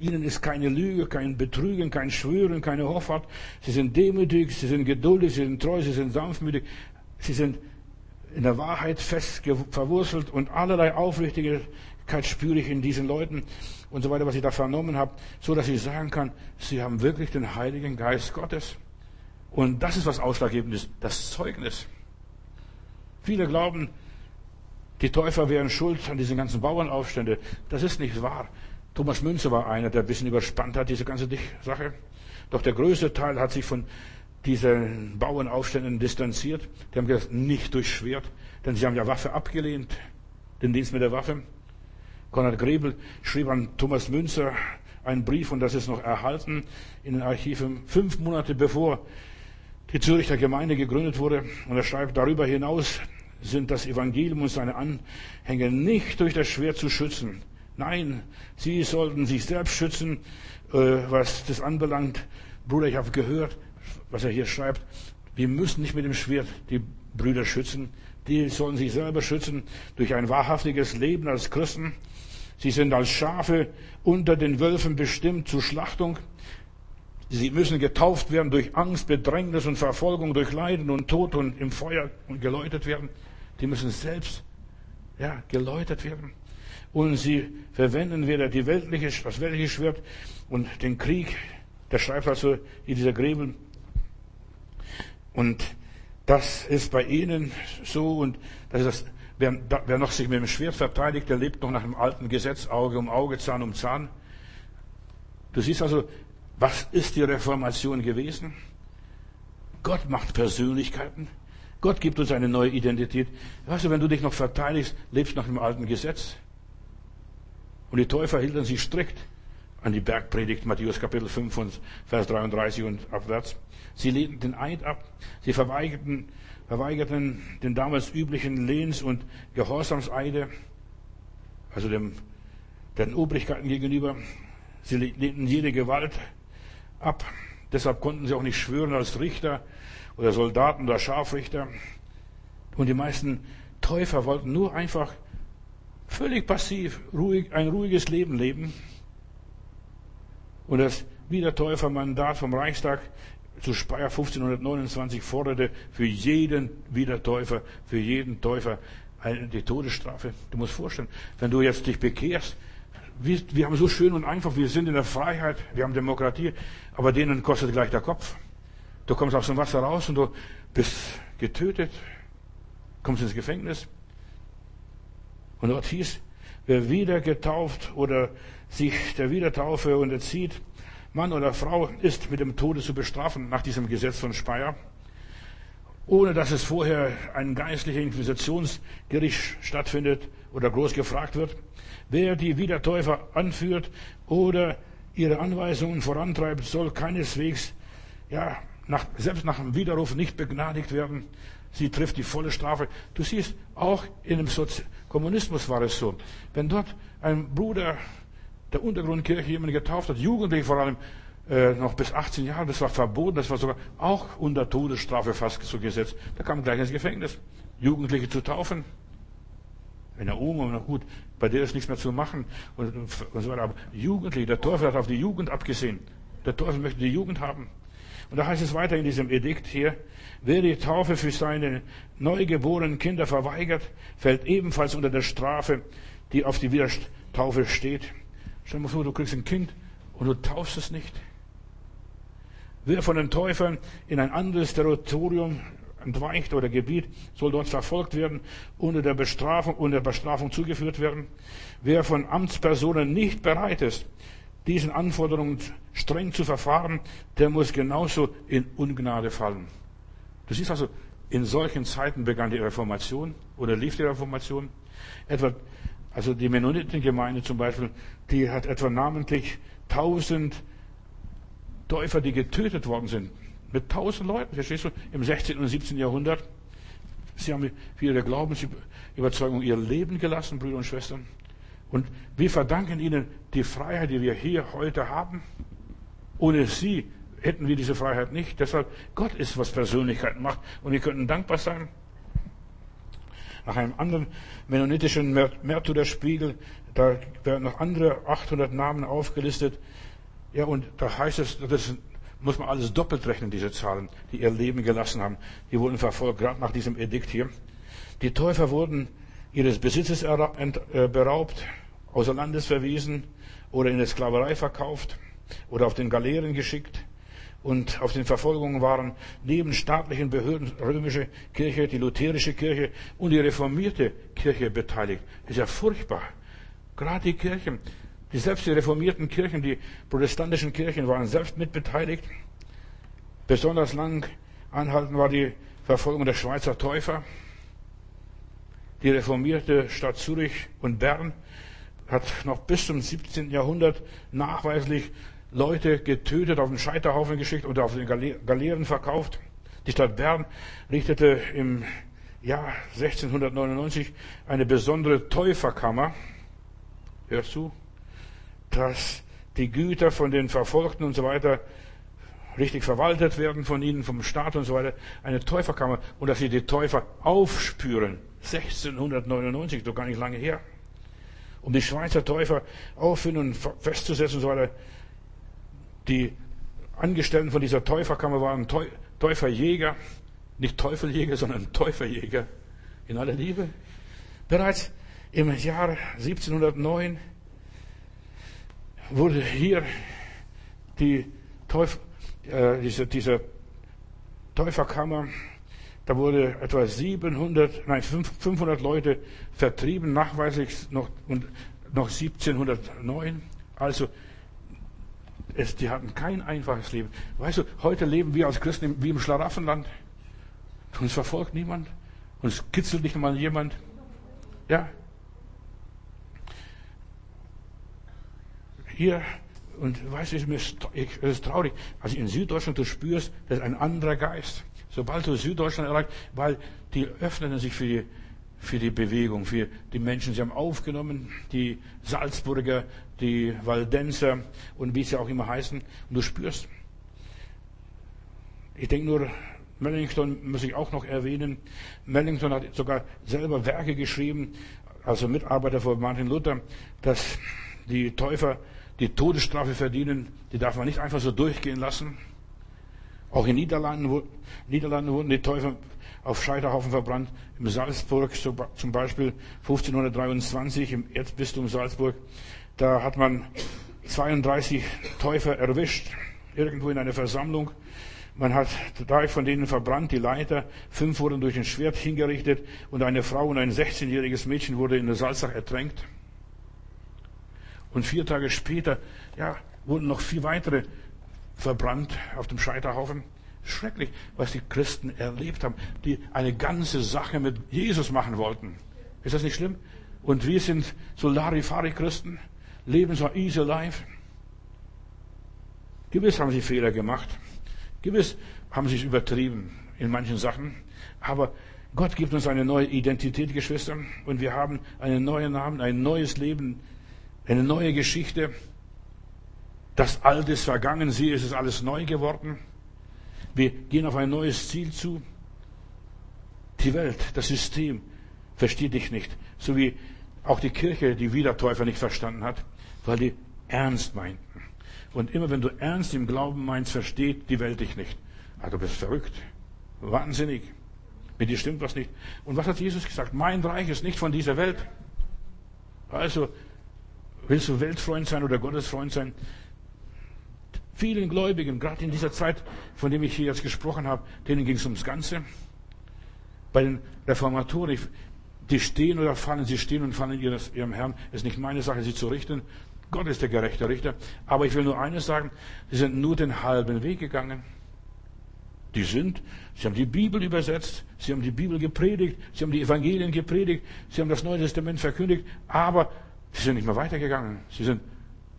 ihnen ist keine Lüge, kein Betrügen, kein Schwören, keine Hoffart. Sie sind demütig, sie sind geduldig, sie sind treu, sie sind sanftmütig. Sie sind in der Wahrheit fest verwurzelt und allerlei Aufrichtigkeit spüre ich in diesen Leuten und so weiter, was ich da vernommen habe, so dass ich sagen kann, sie haben wirklich den Heiligen Geist Gottes. Und das ist was Ausschlaggebendes, das Zeugnis. Viele glauben, die Täufer wären schuld an diesen ganzen Bauernaufstände. Das ist nicht wahr. Thomas Münzer war einer, der ein bisschen überspannt hat, diese ganze Sache. Doch der größte Teil hat sich von diesen Bauernaufständen distanziert. Die haben gesagt, nicht durch Schwert, denn sie haben ja Waffe abgelehnt, den Dienst mit der Waffe. Konrad Grebel schrieb an Thomas Münzer einen Brief, und das ist noch erhalten in den Archiven, fünf Monate bevor die Züricher Gemeinde gegründet wurde. Und er schreibt, darüber hinaus sind das Evangelium und seine Anhänger nicht durch das Schwert zu schützen. Nein, sie sollten sich selbst schützen, äh, was das anbelangt. Bruder, ich habe gehört, was er hier schreibt. Wir müssen nicht mit dem Schwert die Brüder schützen. Die sollen sich selber schützen durch ein wahrhaftiges Leben als Christen. Sie sind als Schafe unter den Wölfen bestimmt zur Schlachtung. Sie müssen getauft werden durch Angst, Bedrängnis und Verfolgung, durch Leiden und Tod und im Feuer und geläutert werden. Die müssen selbst, ja, geläutert werden. Und sie verwenden weder die weltliche, das weltliche Schwert und den Krieg. Der schreibt also in dieser Gräbel. Und das ist bei ihnen so und das ist das, wer, wer noch sich mit dem Schwert verteidigt, der lebt noch nach dem alten Gesetz, Auge um Auge, Zahn um Zahn. Du siehst also, was ist die Reformation gewesen? Gott macht Persönlichkeiten. Gott gibt uns eine neue Identität. Weißt du, wenn du dich noch verteidigst, lebst nach dem alten Gesetz. Und die Täufer hielten sich strikt an die Bergpredigt, Matthäus Kapitel 5 und Vers 33 und abwärts. Sie lehnten den Eid ab. Sie verweigerten, verweigerten den damals üblichen Lehns- und Gehorsamseide, also dem, den Obrigkeiten gegenüber. Sie lehnten jede Gewalt ab. Deshalb konnten sie auch nicht schwören als Richter oder Soldaten oder Scharfrichter. Und die meisten Täufer wollten nur einfach völlig passiv, ruhig, ein ruhiges Leben leben. Und das Wiedertäufermandat vom Reichstag zu Speyer 1529 forderte für jeden Wiedertäufer, für jeden Täufer die Todesstrafe. Du musst vorstellen, wenn du jetzt dich bekehrst, wir, wir haben so schön und einfach, wir sind in der Freiheit, wir haben Demokratie, aber denen kostet gleich der Kopf. Du kommst aus dem Wasser raus und du bist getötet, kommst ins Gefängnis. Und dort hieß, wer wieder getauft oder sich der Wiedertaufe unterzieht, Mann oder Frau ist mit dem Tode zu bestrafen nach diesem Gesetz von Speyer, ohne dass es vorher ein geistlicher Inquisitionsgericht stattfindet oder groß gefragt wird. Wer die Wiedertäufer anführt oder ihre Anweisungen vorantreibt, soll keineswegs, ja, nach, selbst nach dem Widerruf nicht begnadigt werden. Sie trifft die volle Strafe. Du siehst, auch in dem Sozi Kommunismus war es so. Wenn dort ein Bruder der Untergrundkirche jemanden getauft hat, Jugendliche vor allem, äh, noch bis 18 Jahre, das war verboten, das war sogar auch unter Todesstrafe fast so gesetzt. Da kam gleich ins Gefängnis, Jugendliche zu taufen. Wenn er Oma, na gut, bei der ist nichts mehr zu machen und, und so weiter. Aber Jugendliche, der Teufel hat auf die Jugend abgesehen. Der Teufel möchte die Jugend haben. Und da heißt es weiter in diesem Edikt hier, wer die Taufe für seine neugeborenen Kinder verweigert, fällt ebenfalls unter der Strafe, die auf die Wiedertaufe steht. Stell dir mal vor, du kriegst ein Kind und du taufst es nicht. Wer von den Täufern in ein anderes Territorium entweicht oder Gebiet, soll dort verfolgt werden, ohne der Bestrafung, der Bestrafung zugeführt werden. Wer von Amtspersonen nicht bereit ist, diesen Anforderungen streng zu verfahren, der muss genauso in Ungnade fallen. Du siehst also, in solchen Zeiten begann die Reformation oder lief die Reformation. Etwa, also die Mennonitengemeinde zum Beispiel, die hat etwa namentlich tausend Täufer, die getötet worden sind. Mit tausend Leuten, verstehst du, im 16. und 17. Jahrhundert. Sie haben für ihre Glaubensüberzeugung ihr Leben gelassen, Brüder und Schwestern. Und wir verdanken ihnen die Freiheit, die wir hier heute haben. Ohne sie hätten wir diese Freiheit nicht. Deshalb, Gott ist, was Persönlichkeit macht. Und wir könnten dankbar sein. Nach einem anderen mennonitischen Märtyrerspiegel, da werden noch andere 800 Namen aufgelistet. Ja, und da heißt es, das muss man alles doppelt rechnen, diese Zahlen, die ihr Leben gelassen haben. Die wurden verfolgt, gerade nach diesem Edikt hier. Die Täufer wurden ihres Besitzes äh, beraubt, außer Landes verwiesen oder in der Sklaverei verkauft oder auf den Galeeren geschickt. Und auf den Verfolgungen waren neben staatlichen Behörden römische Kirche, die lutherische Kirche und die reformierte Kirche beteiligt. Das ist ja furchtbar. Gerade die Kirchen, Die selbst die reformierten Kirchen, die protestantischen Kirchen waren selbst mitbeteiligt. Besonders lang anhaltend war die Verfolgung der Schweizer Täufer. Die reformierte Stadt Zürich und Bern hat noch bis zum 17. Jahrhundert nachweislich Leute getötet, auf den Scheiterhaufen geschickt oder auf den Galeeren verkauft. Die Stadt Bern richtete im Jahr 1699 eine besondere Täuferkammer. Hörst zu? Dass die Güter von den Verfolgten und so weiter richtig verwaltet werden von ihnen, vom Staat und so weiter. Eine Täuferkammer und dass sie die Täufer aufspüren. 1699, doch gar nicht lange her. Um die Schweizer Täufer auffinden und festzusetzen und so weiter die Angestellten von dieser Täuferkammer waren Täuferjäger, nicht Teufeljäger, sondern Täuferjäger in aller Liebe. Bereits im Jahr 1709 wurde hier die Teuf, äh, diese, diese Täuferkammer, da wurde etwa 700, nein 500 Leute vertrieben, nachweislich noch, und noch 1709. Also es, die hatten kein einfaches Leben. Weißt du, heute leben wir als Christen wie im Schlaraffenland. Uns verfolgt niemand. Uns kitzelt nicht mal jemand. Ja. Hier, und weißt du, es ist traurig. Also in Süddeutschland, du spürst, das ist ein anderer Geist. Sobald du Süddeutschland erreichst, weil die öffnen sich für die für die Bewegung, für die Menschen. Sie haben aufgenommen, die Salzburger, die Waldenser und wie sie auch immer heißen. Und du spürst. Ich denke nur, Mellington muss ich auch noch erwähnen. Mellington hat sogar selber Werke geschrieben, also Mitarbeiter von Martin Luther, dass die Täufer die Todesstrafe verdienen. Die darf man nicht einfach so durchgehen lassen. Auch in Niederlanden, Niederlanden wurden die Täufer auf Scheiterhaufen verbrannt. Im Salzburg zum Beispiel 1523 im Erzbistum Salzburg. Da hat man 32 Täufer erwischt, irgendwo in einer Versammlung. Man hat drei von denen verbrannt, die Leiter. Fünf wurden durch ein Schwert hingerichtet und eine Frau und ein 16-jähriges Mädchen wurde in der Salzach ertränkt. Und vier Tage später, ja, wurden noch vier weitere verbrannt auf dem Scheiterhaufen. Schrecklich, was die Christen erlebt haben, die eine ganze Sache mit Jesus machen wollten. Ist das nicht schlimm? Und wir sind so Larifari-Christen, leben so easy life. Gewiss haben sie Fehler gemacht. Gewiss haben sie es übertrieben in manchen Sachen. Aber Gott gibt uns eine neue Identität, Geschwister. Und wir haben einen neuen Namen, ein neues Leben, eine neue Geschichte. Das Alte ist vergangen, sie ist es alles neu geworden. Wir gehen auf ein neues Ziel zu. Die Welt, das System versteht dich nicht. So wie auch die Kirche die Wiedertäufer nicht verstanden hat, weil die ernst meinten. Und immer wenn du ernst im Glauben meinst, versteht die Welt dich nicht. Ah, du bist verrückt. Wahnsinnig. Mit dir stimmt was nicht. Und was hat Jesus gesagt? Mein Reich ist nicht von dieser Welt. Also, willst du Weltfreund sein oder Gottesfreund sein? Vielen Gläubigen, gerade in dieser Zeit, von dem ich hier jetzt gesprochen habe, denen ging es ums Ganze. Bei den Reformatoren, die stehen oder fallen, sie stehen und fallen ihrem Herrn. Es ist nicht meine Sache, sie zu richten. Gott ist der gerechte Richter. Aber ich will nur eines sagen, sie sind nur den halben Weg gegangen. Die sind, sie haben die Bibel übersetzt, sie haben die Bibel gepredigt, sie haben die Evangelien gepredigt, sie haben das Neue Testament verkündigt, aber sie sind nicht mehr weitergegangen. Sie sind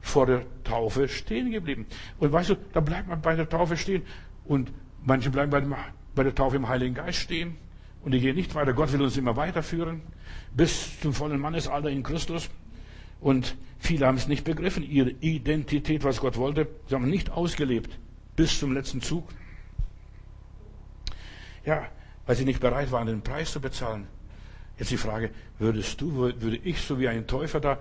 vor der Taufe stehen geblieben. Und weißt du, da bleibt man bei der Taufe stehen. Und manche bleiben bei, dem, bei der Taufe im Heiligen Geist stehen. Und die gehen nicht weiter. Gott will uns immer weiterführen. Bis zum vollen Mannesalter in Christus. Und viele haben es nicht begriffen, ihre Identität, was Gott wollte. Sie haben nicht ausgelebt. Bis zum letzten Zug. Ja, weil sie nicht bereit waren, den Preis zu bezahlen. Jetzt die Frage, würdest du, würde ich so wie ein Täufer da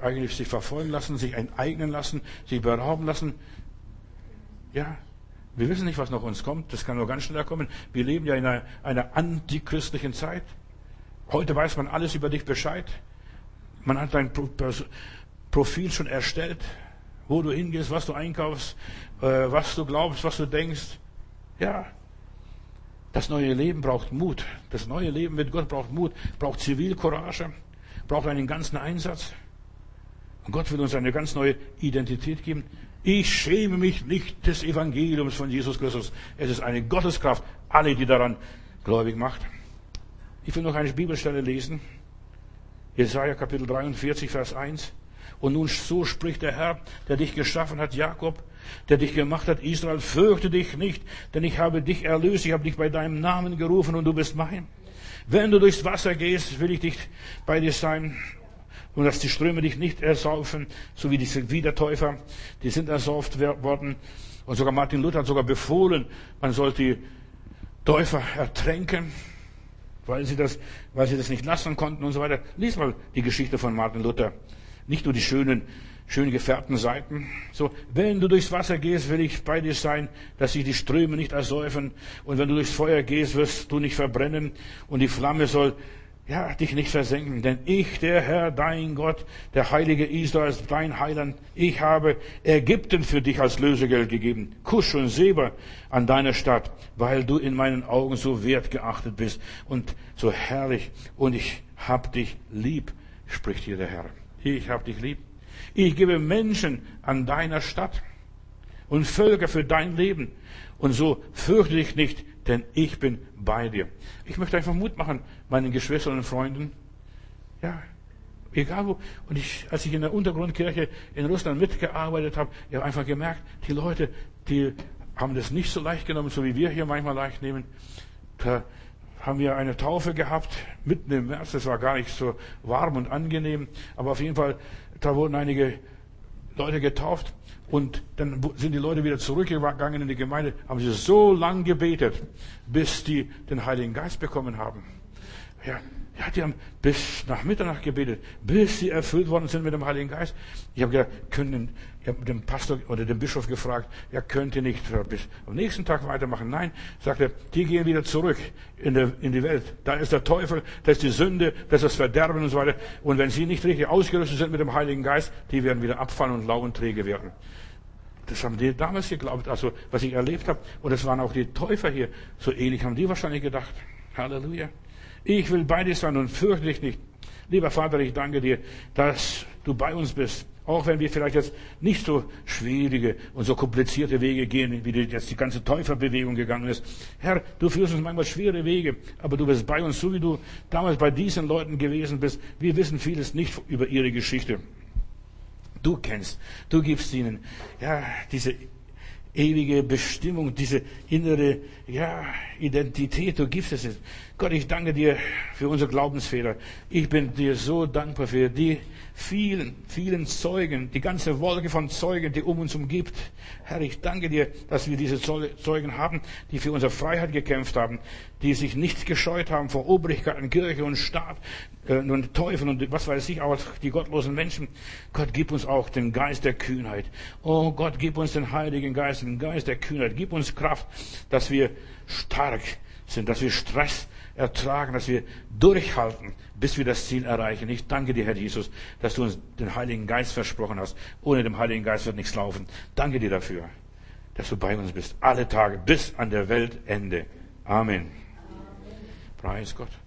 eigentlich sich verfolgen lassen, sich enteignen lassen, sich berauben lassen? Ja, wir wissen nicht, was noch uns kommt. Das kann nur ganz schnell kommen. Wir leben ja in einer, einer antichristlichen Zeit. Heute weiß man alles über dich Bescheid. Man hat dein Profil schon erstellt, wo du hingehst, was du einkaufst, äh, was du glaubst, was du denkst. Ja, das neue Leben braucht Mut. Das neue Leben mit Gott braucht Mut, braucht Zivilcourage, braucht einen ganzen Einsatz. Und Gott will uns eine ganz neue Identität geben. Ich schäme mich nicht des Evangeliums von Jesus Christus. Es ist eine Gotteskraft, alle, die daran gläubig macht. Ich will noch eine Bibelstelle lesen. Jesaja Kapitel 43, Vers 1. Und nun so spricht der Herr, der dich geschaffen hat, Jakob, der dich gemacht hat, Israel, fürchte dich nicht, denn ich habe dich erlöst, ich habe dich bei deinem Namen gerufen und du bist mein. Wenn du durchs Wasser gehst, will ich dich bei dir sein und dass die Ströme dich nicht ersaufen, so wie die Wiedertäufer, die sind ersauft worden. Und sogar Martin Luther hat sogar befohlen, man sollte die Täufer ertränken, weil sie das, weil sie das nicht lassen konnten und so weiter. Lies mal die Geschichte von Martin Luther. Nicht nur die schönen, schön gefärbten Seiten. So, wenn du durchs Wasser gehst, will ich bei dir sein, dass sich die Ströme nicht ersäufen. Und wenn du durchs Feuer gehst, wirst du nicht verbrennen. Und die Flamme soll ja, dich nicht versenken, denn ich, der Herr, dein Gott, der Heilige Israels, dein Heiland, ich habe Ägypten für dich als Lösegeld gegeben, Kusch und Seba an deiner Stadt, weil du in meinen Augen so wertgeachtet bist und so herrlich und ich hab dich lieb, spricht hier der Herr. Ich hab dich lieb. Ich gebe Menschen an deiner Stadt und Völker für dein Leben und so fürchte dich nicht, denn ich bin bei dir. Ich möchte einfach Mut machen, meinen Geschwistern und Freunden. Ja, egal wo. Und ich, als ich in der Untergrundkirche in Russland mitgearbeitet habe, ich habe einfach gemerkt, die Leute, die haben das nicht so leicht genommen, so wie wir hier manchmal leicht nehmen. Da haben wir eine Taufe gehabt, mitten im März, das war gar nicht so warm und angenehm, aber auf jeden Fall, da wurden einige Leute getauft und dann sind die Leute wieder zurückgegangen in die Gemeinde, haben sie so lang gebetet, bis die den Heiligen Geist bekommen haben. Ja, ja, die haben bis nach Mitternacht gebetet, bis sie erfüllt worden sind mit dem Heiligen Geist. Ich habe gesagt, ich habe den Pastor oder den Bischof gefragt, ja, könnt ihr nicht bis am nächsten Tag weitermachen? Nein, sagte, die gehen wieder zurück in, der, in die Welt. Da ist der Teufel, da ist die Sünde, da ist das Verderben und so weiter. Und wenn sie nicht richtig ausgerüstet sind mit dem Heiligen Geist, die werden wieder abfallen und lau und träge werden. Das haben die damals geglaubt, also was ich erlebt habe. Und das waren auch die Täufer hier. So ähnlich haben die wahrscheinlich gedacht. Halleluja. Ich will bei dir sein und fürchte dich nicht. Lieber Vater, ich danke dir, dass du bei uns bist. Auch wenn wir vielleicht jetzt nicht so schwierige und so komplizierte Wege gehen, wie jetzt die ganze Täuferbewegung gegangen ist. Herr, du führst uns manchmal schwere Wege, aber du bist bei uns, so wie du damals bei diesen Leuten gewesen bist. Wir wissen vieles nicht über ihre Geschichte. Du kennst, du gibst ihnen, ja, diese ewige Bestimmung, diese innere, ja, Identität, du gibst es. Gott, ich danke dir für unsere Glaubensfehler. Ich bin dir so dankbar für die vielen, vielen Zeugen, die ganze Wolke von Zeugen, die um uns umgibt. Herr, ich danke dir, dass wir diese Zeugen haben, die für unsere Freiheit gekämpft haben, die sich nicht gescheut haben vor Obrigkeiten, Kirche und Staat äh, und Teufel und was weiß ich, auch die gottlosen Menschen. Gott, gib uns auch den Geist der Kühnheit. Oh Gott, gib uns den Heiligen Geist, den Geist der Kühnheit. Gib uns Kraft, dass wir stark sind, dass wir Stress ertragen, dass wir durchhalten, bis wir das Ziel erreichen. Ich danke dir, Herr Jesus, dass du uns den Heiligen Geist versprochen hast. Ohne den Heiligen Geist wird nichts laufen. Danke dir dafür, dass du bei uns bist, alle Tage bis an der Weltende. Amen. Preis Gott.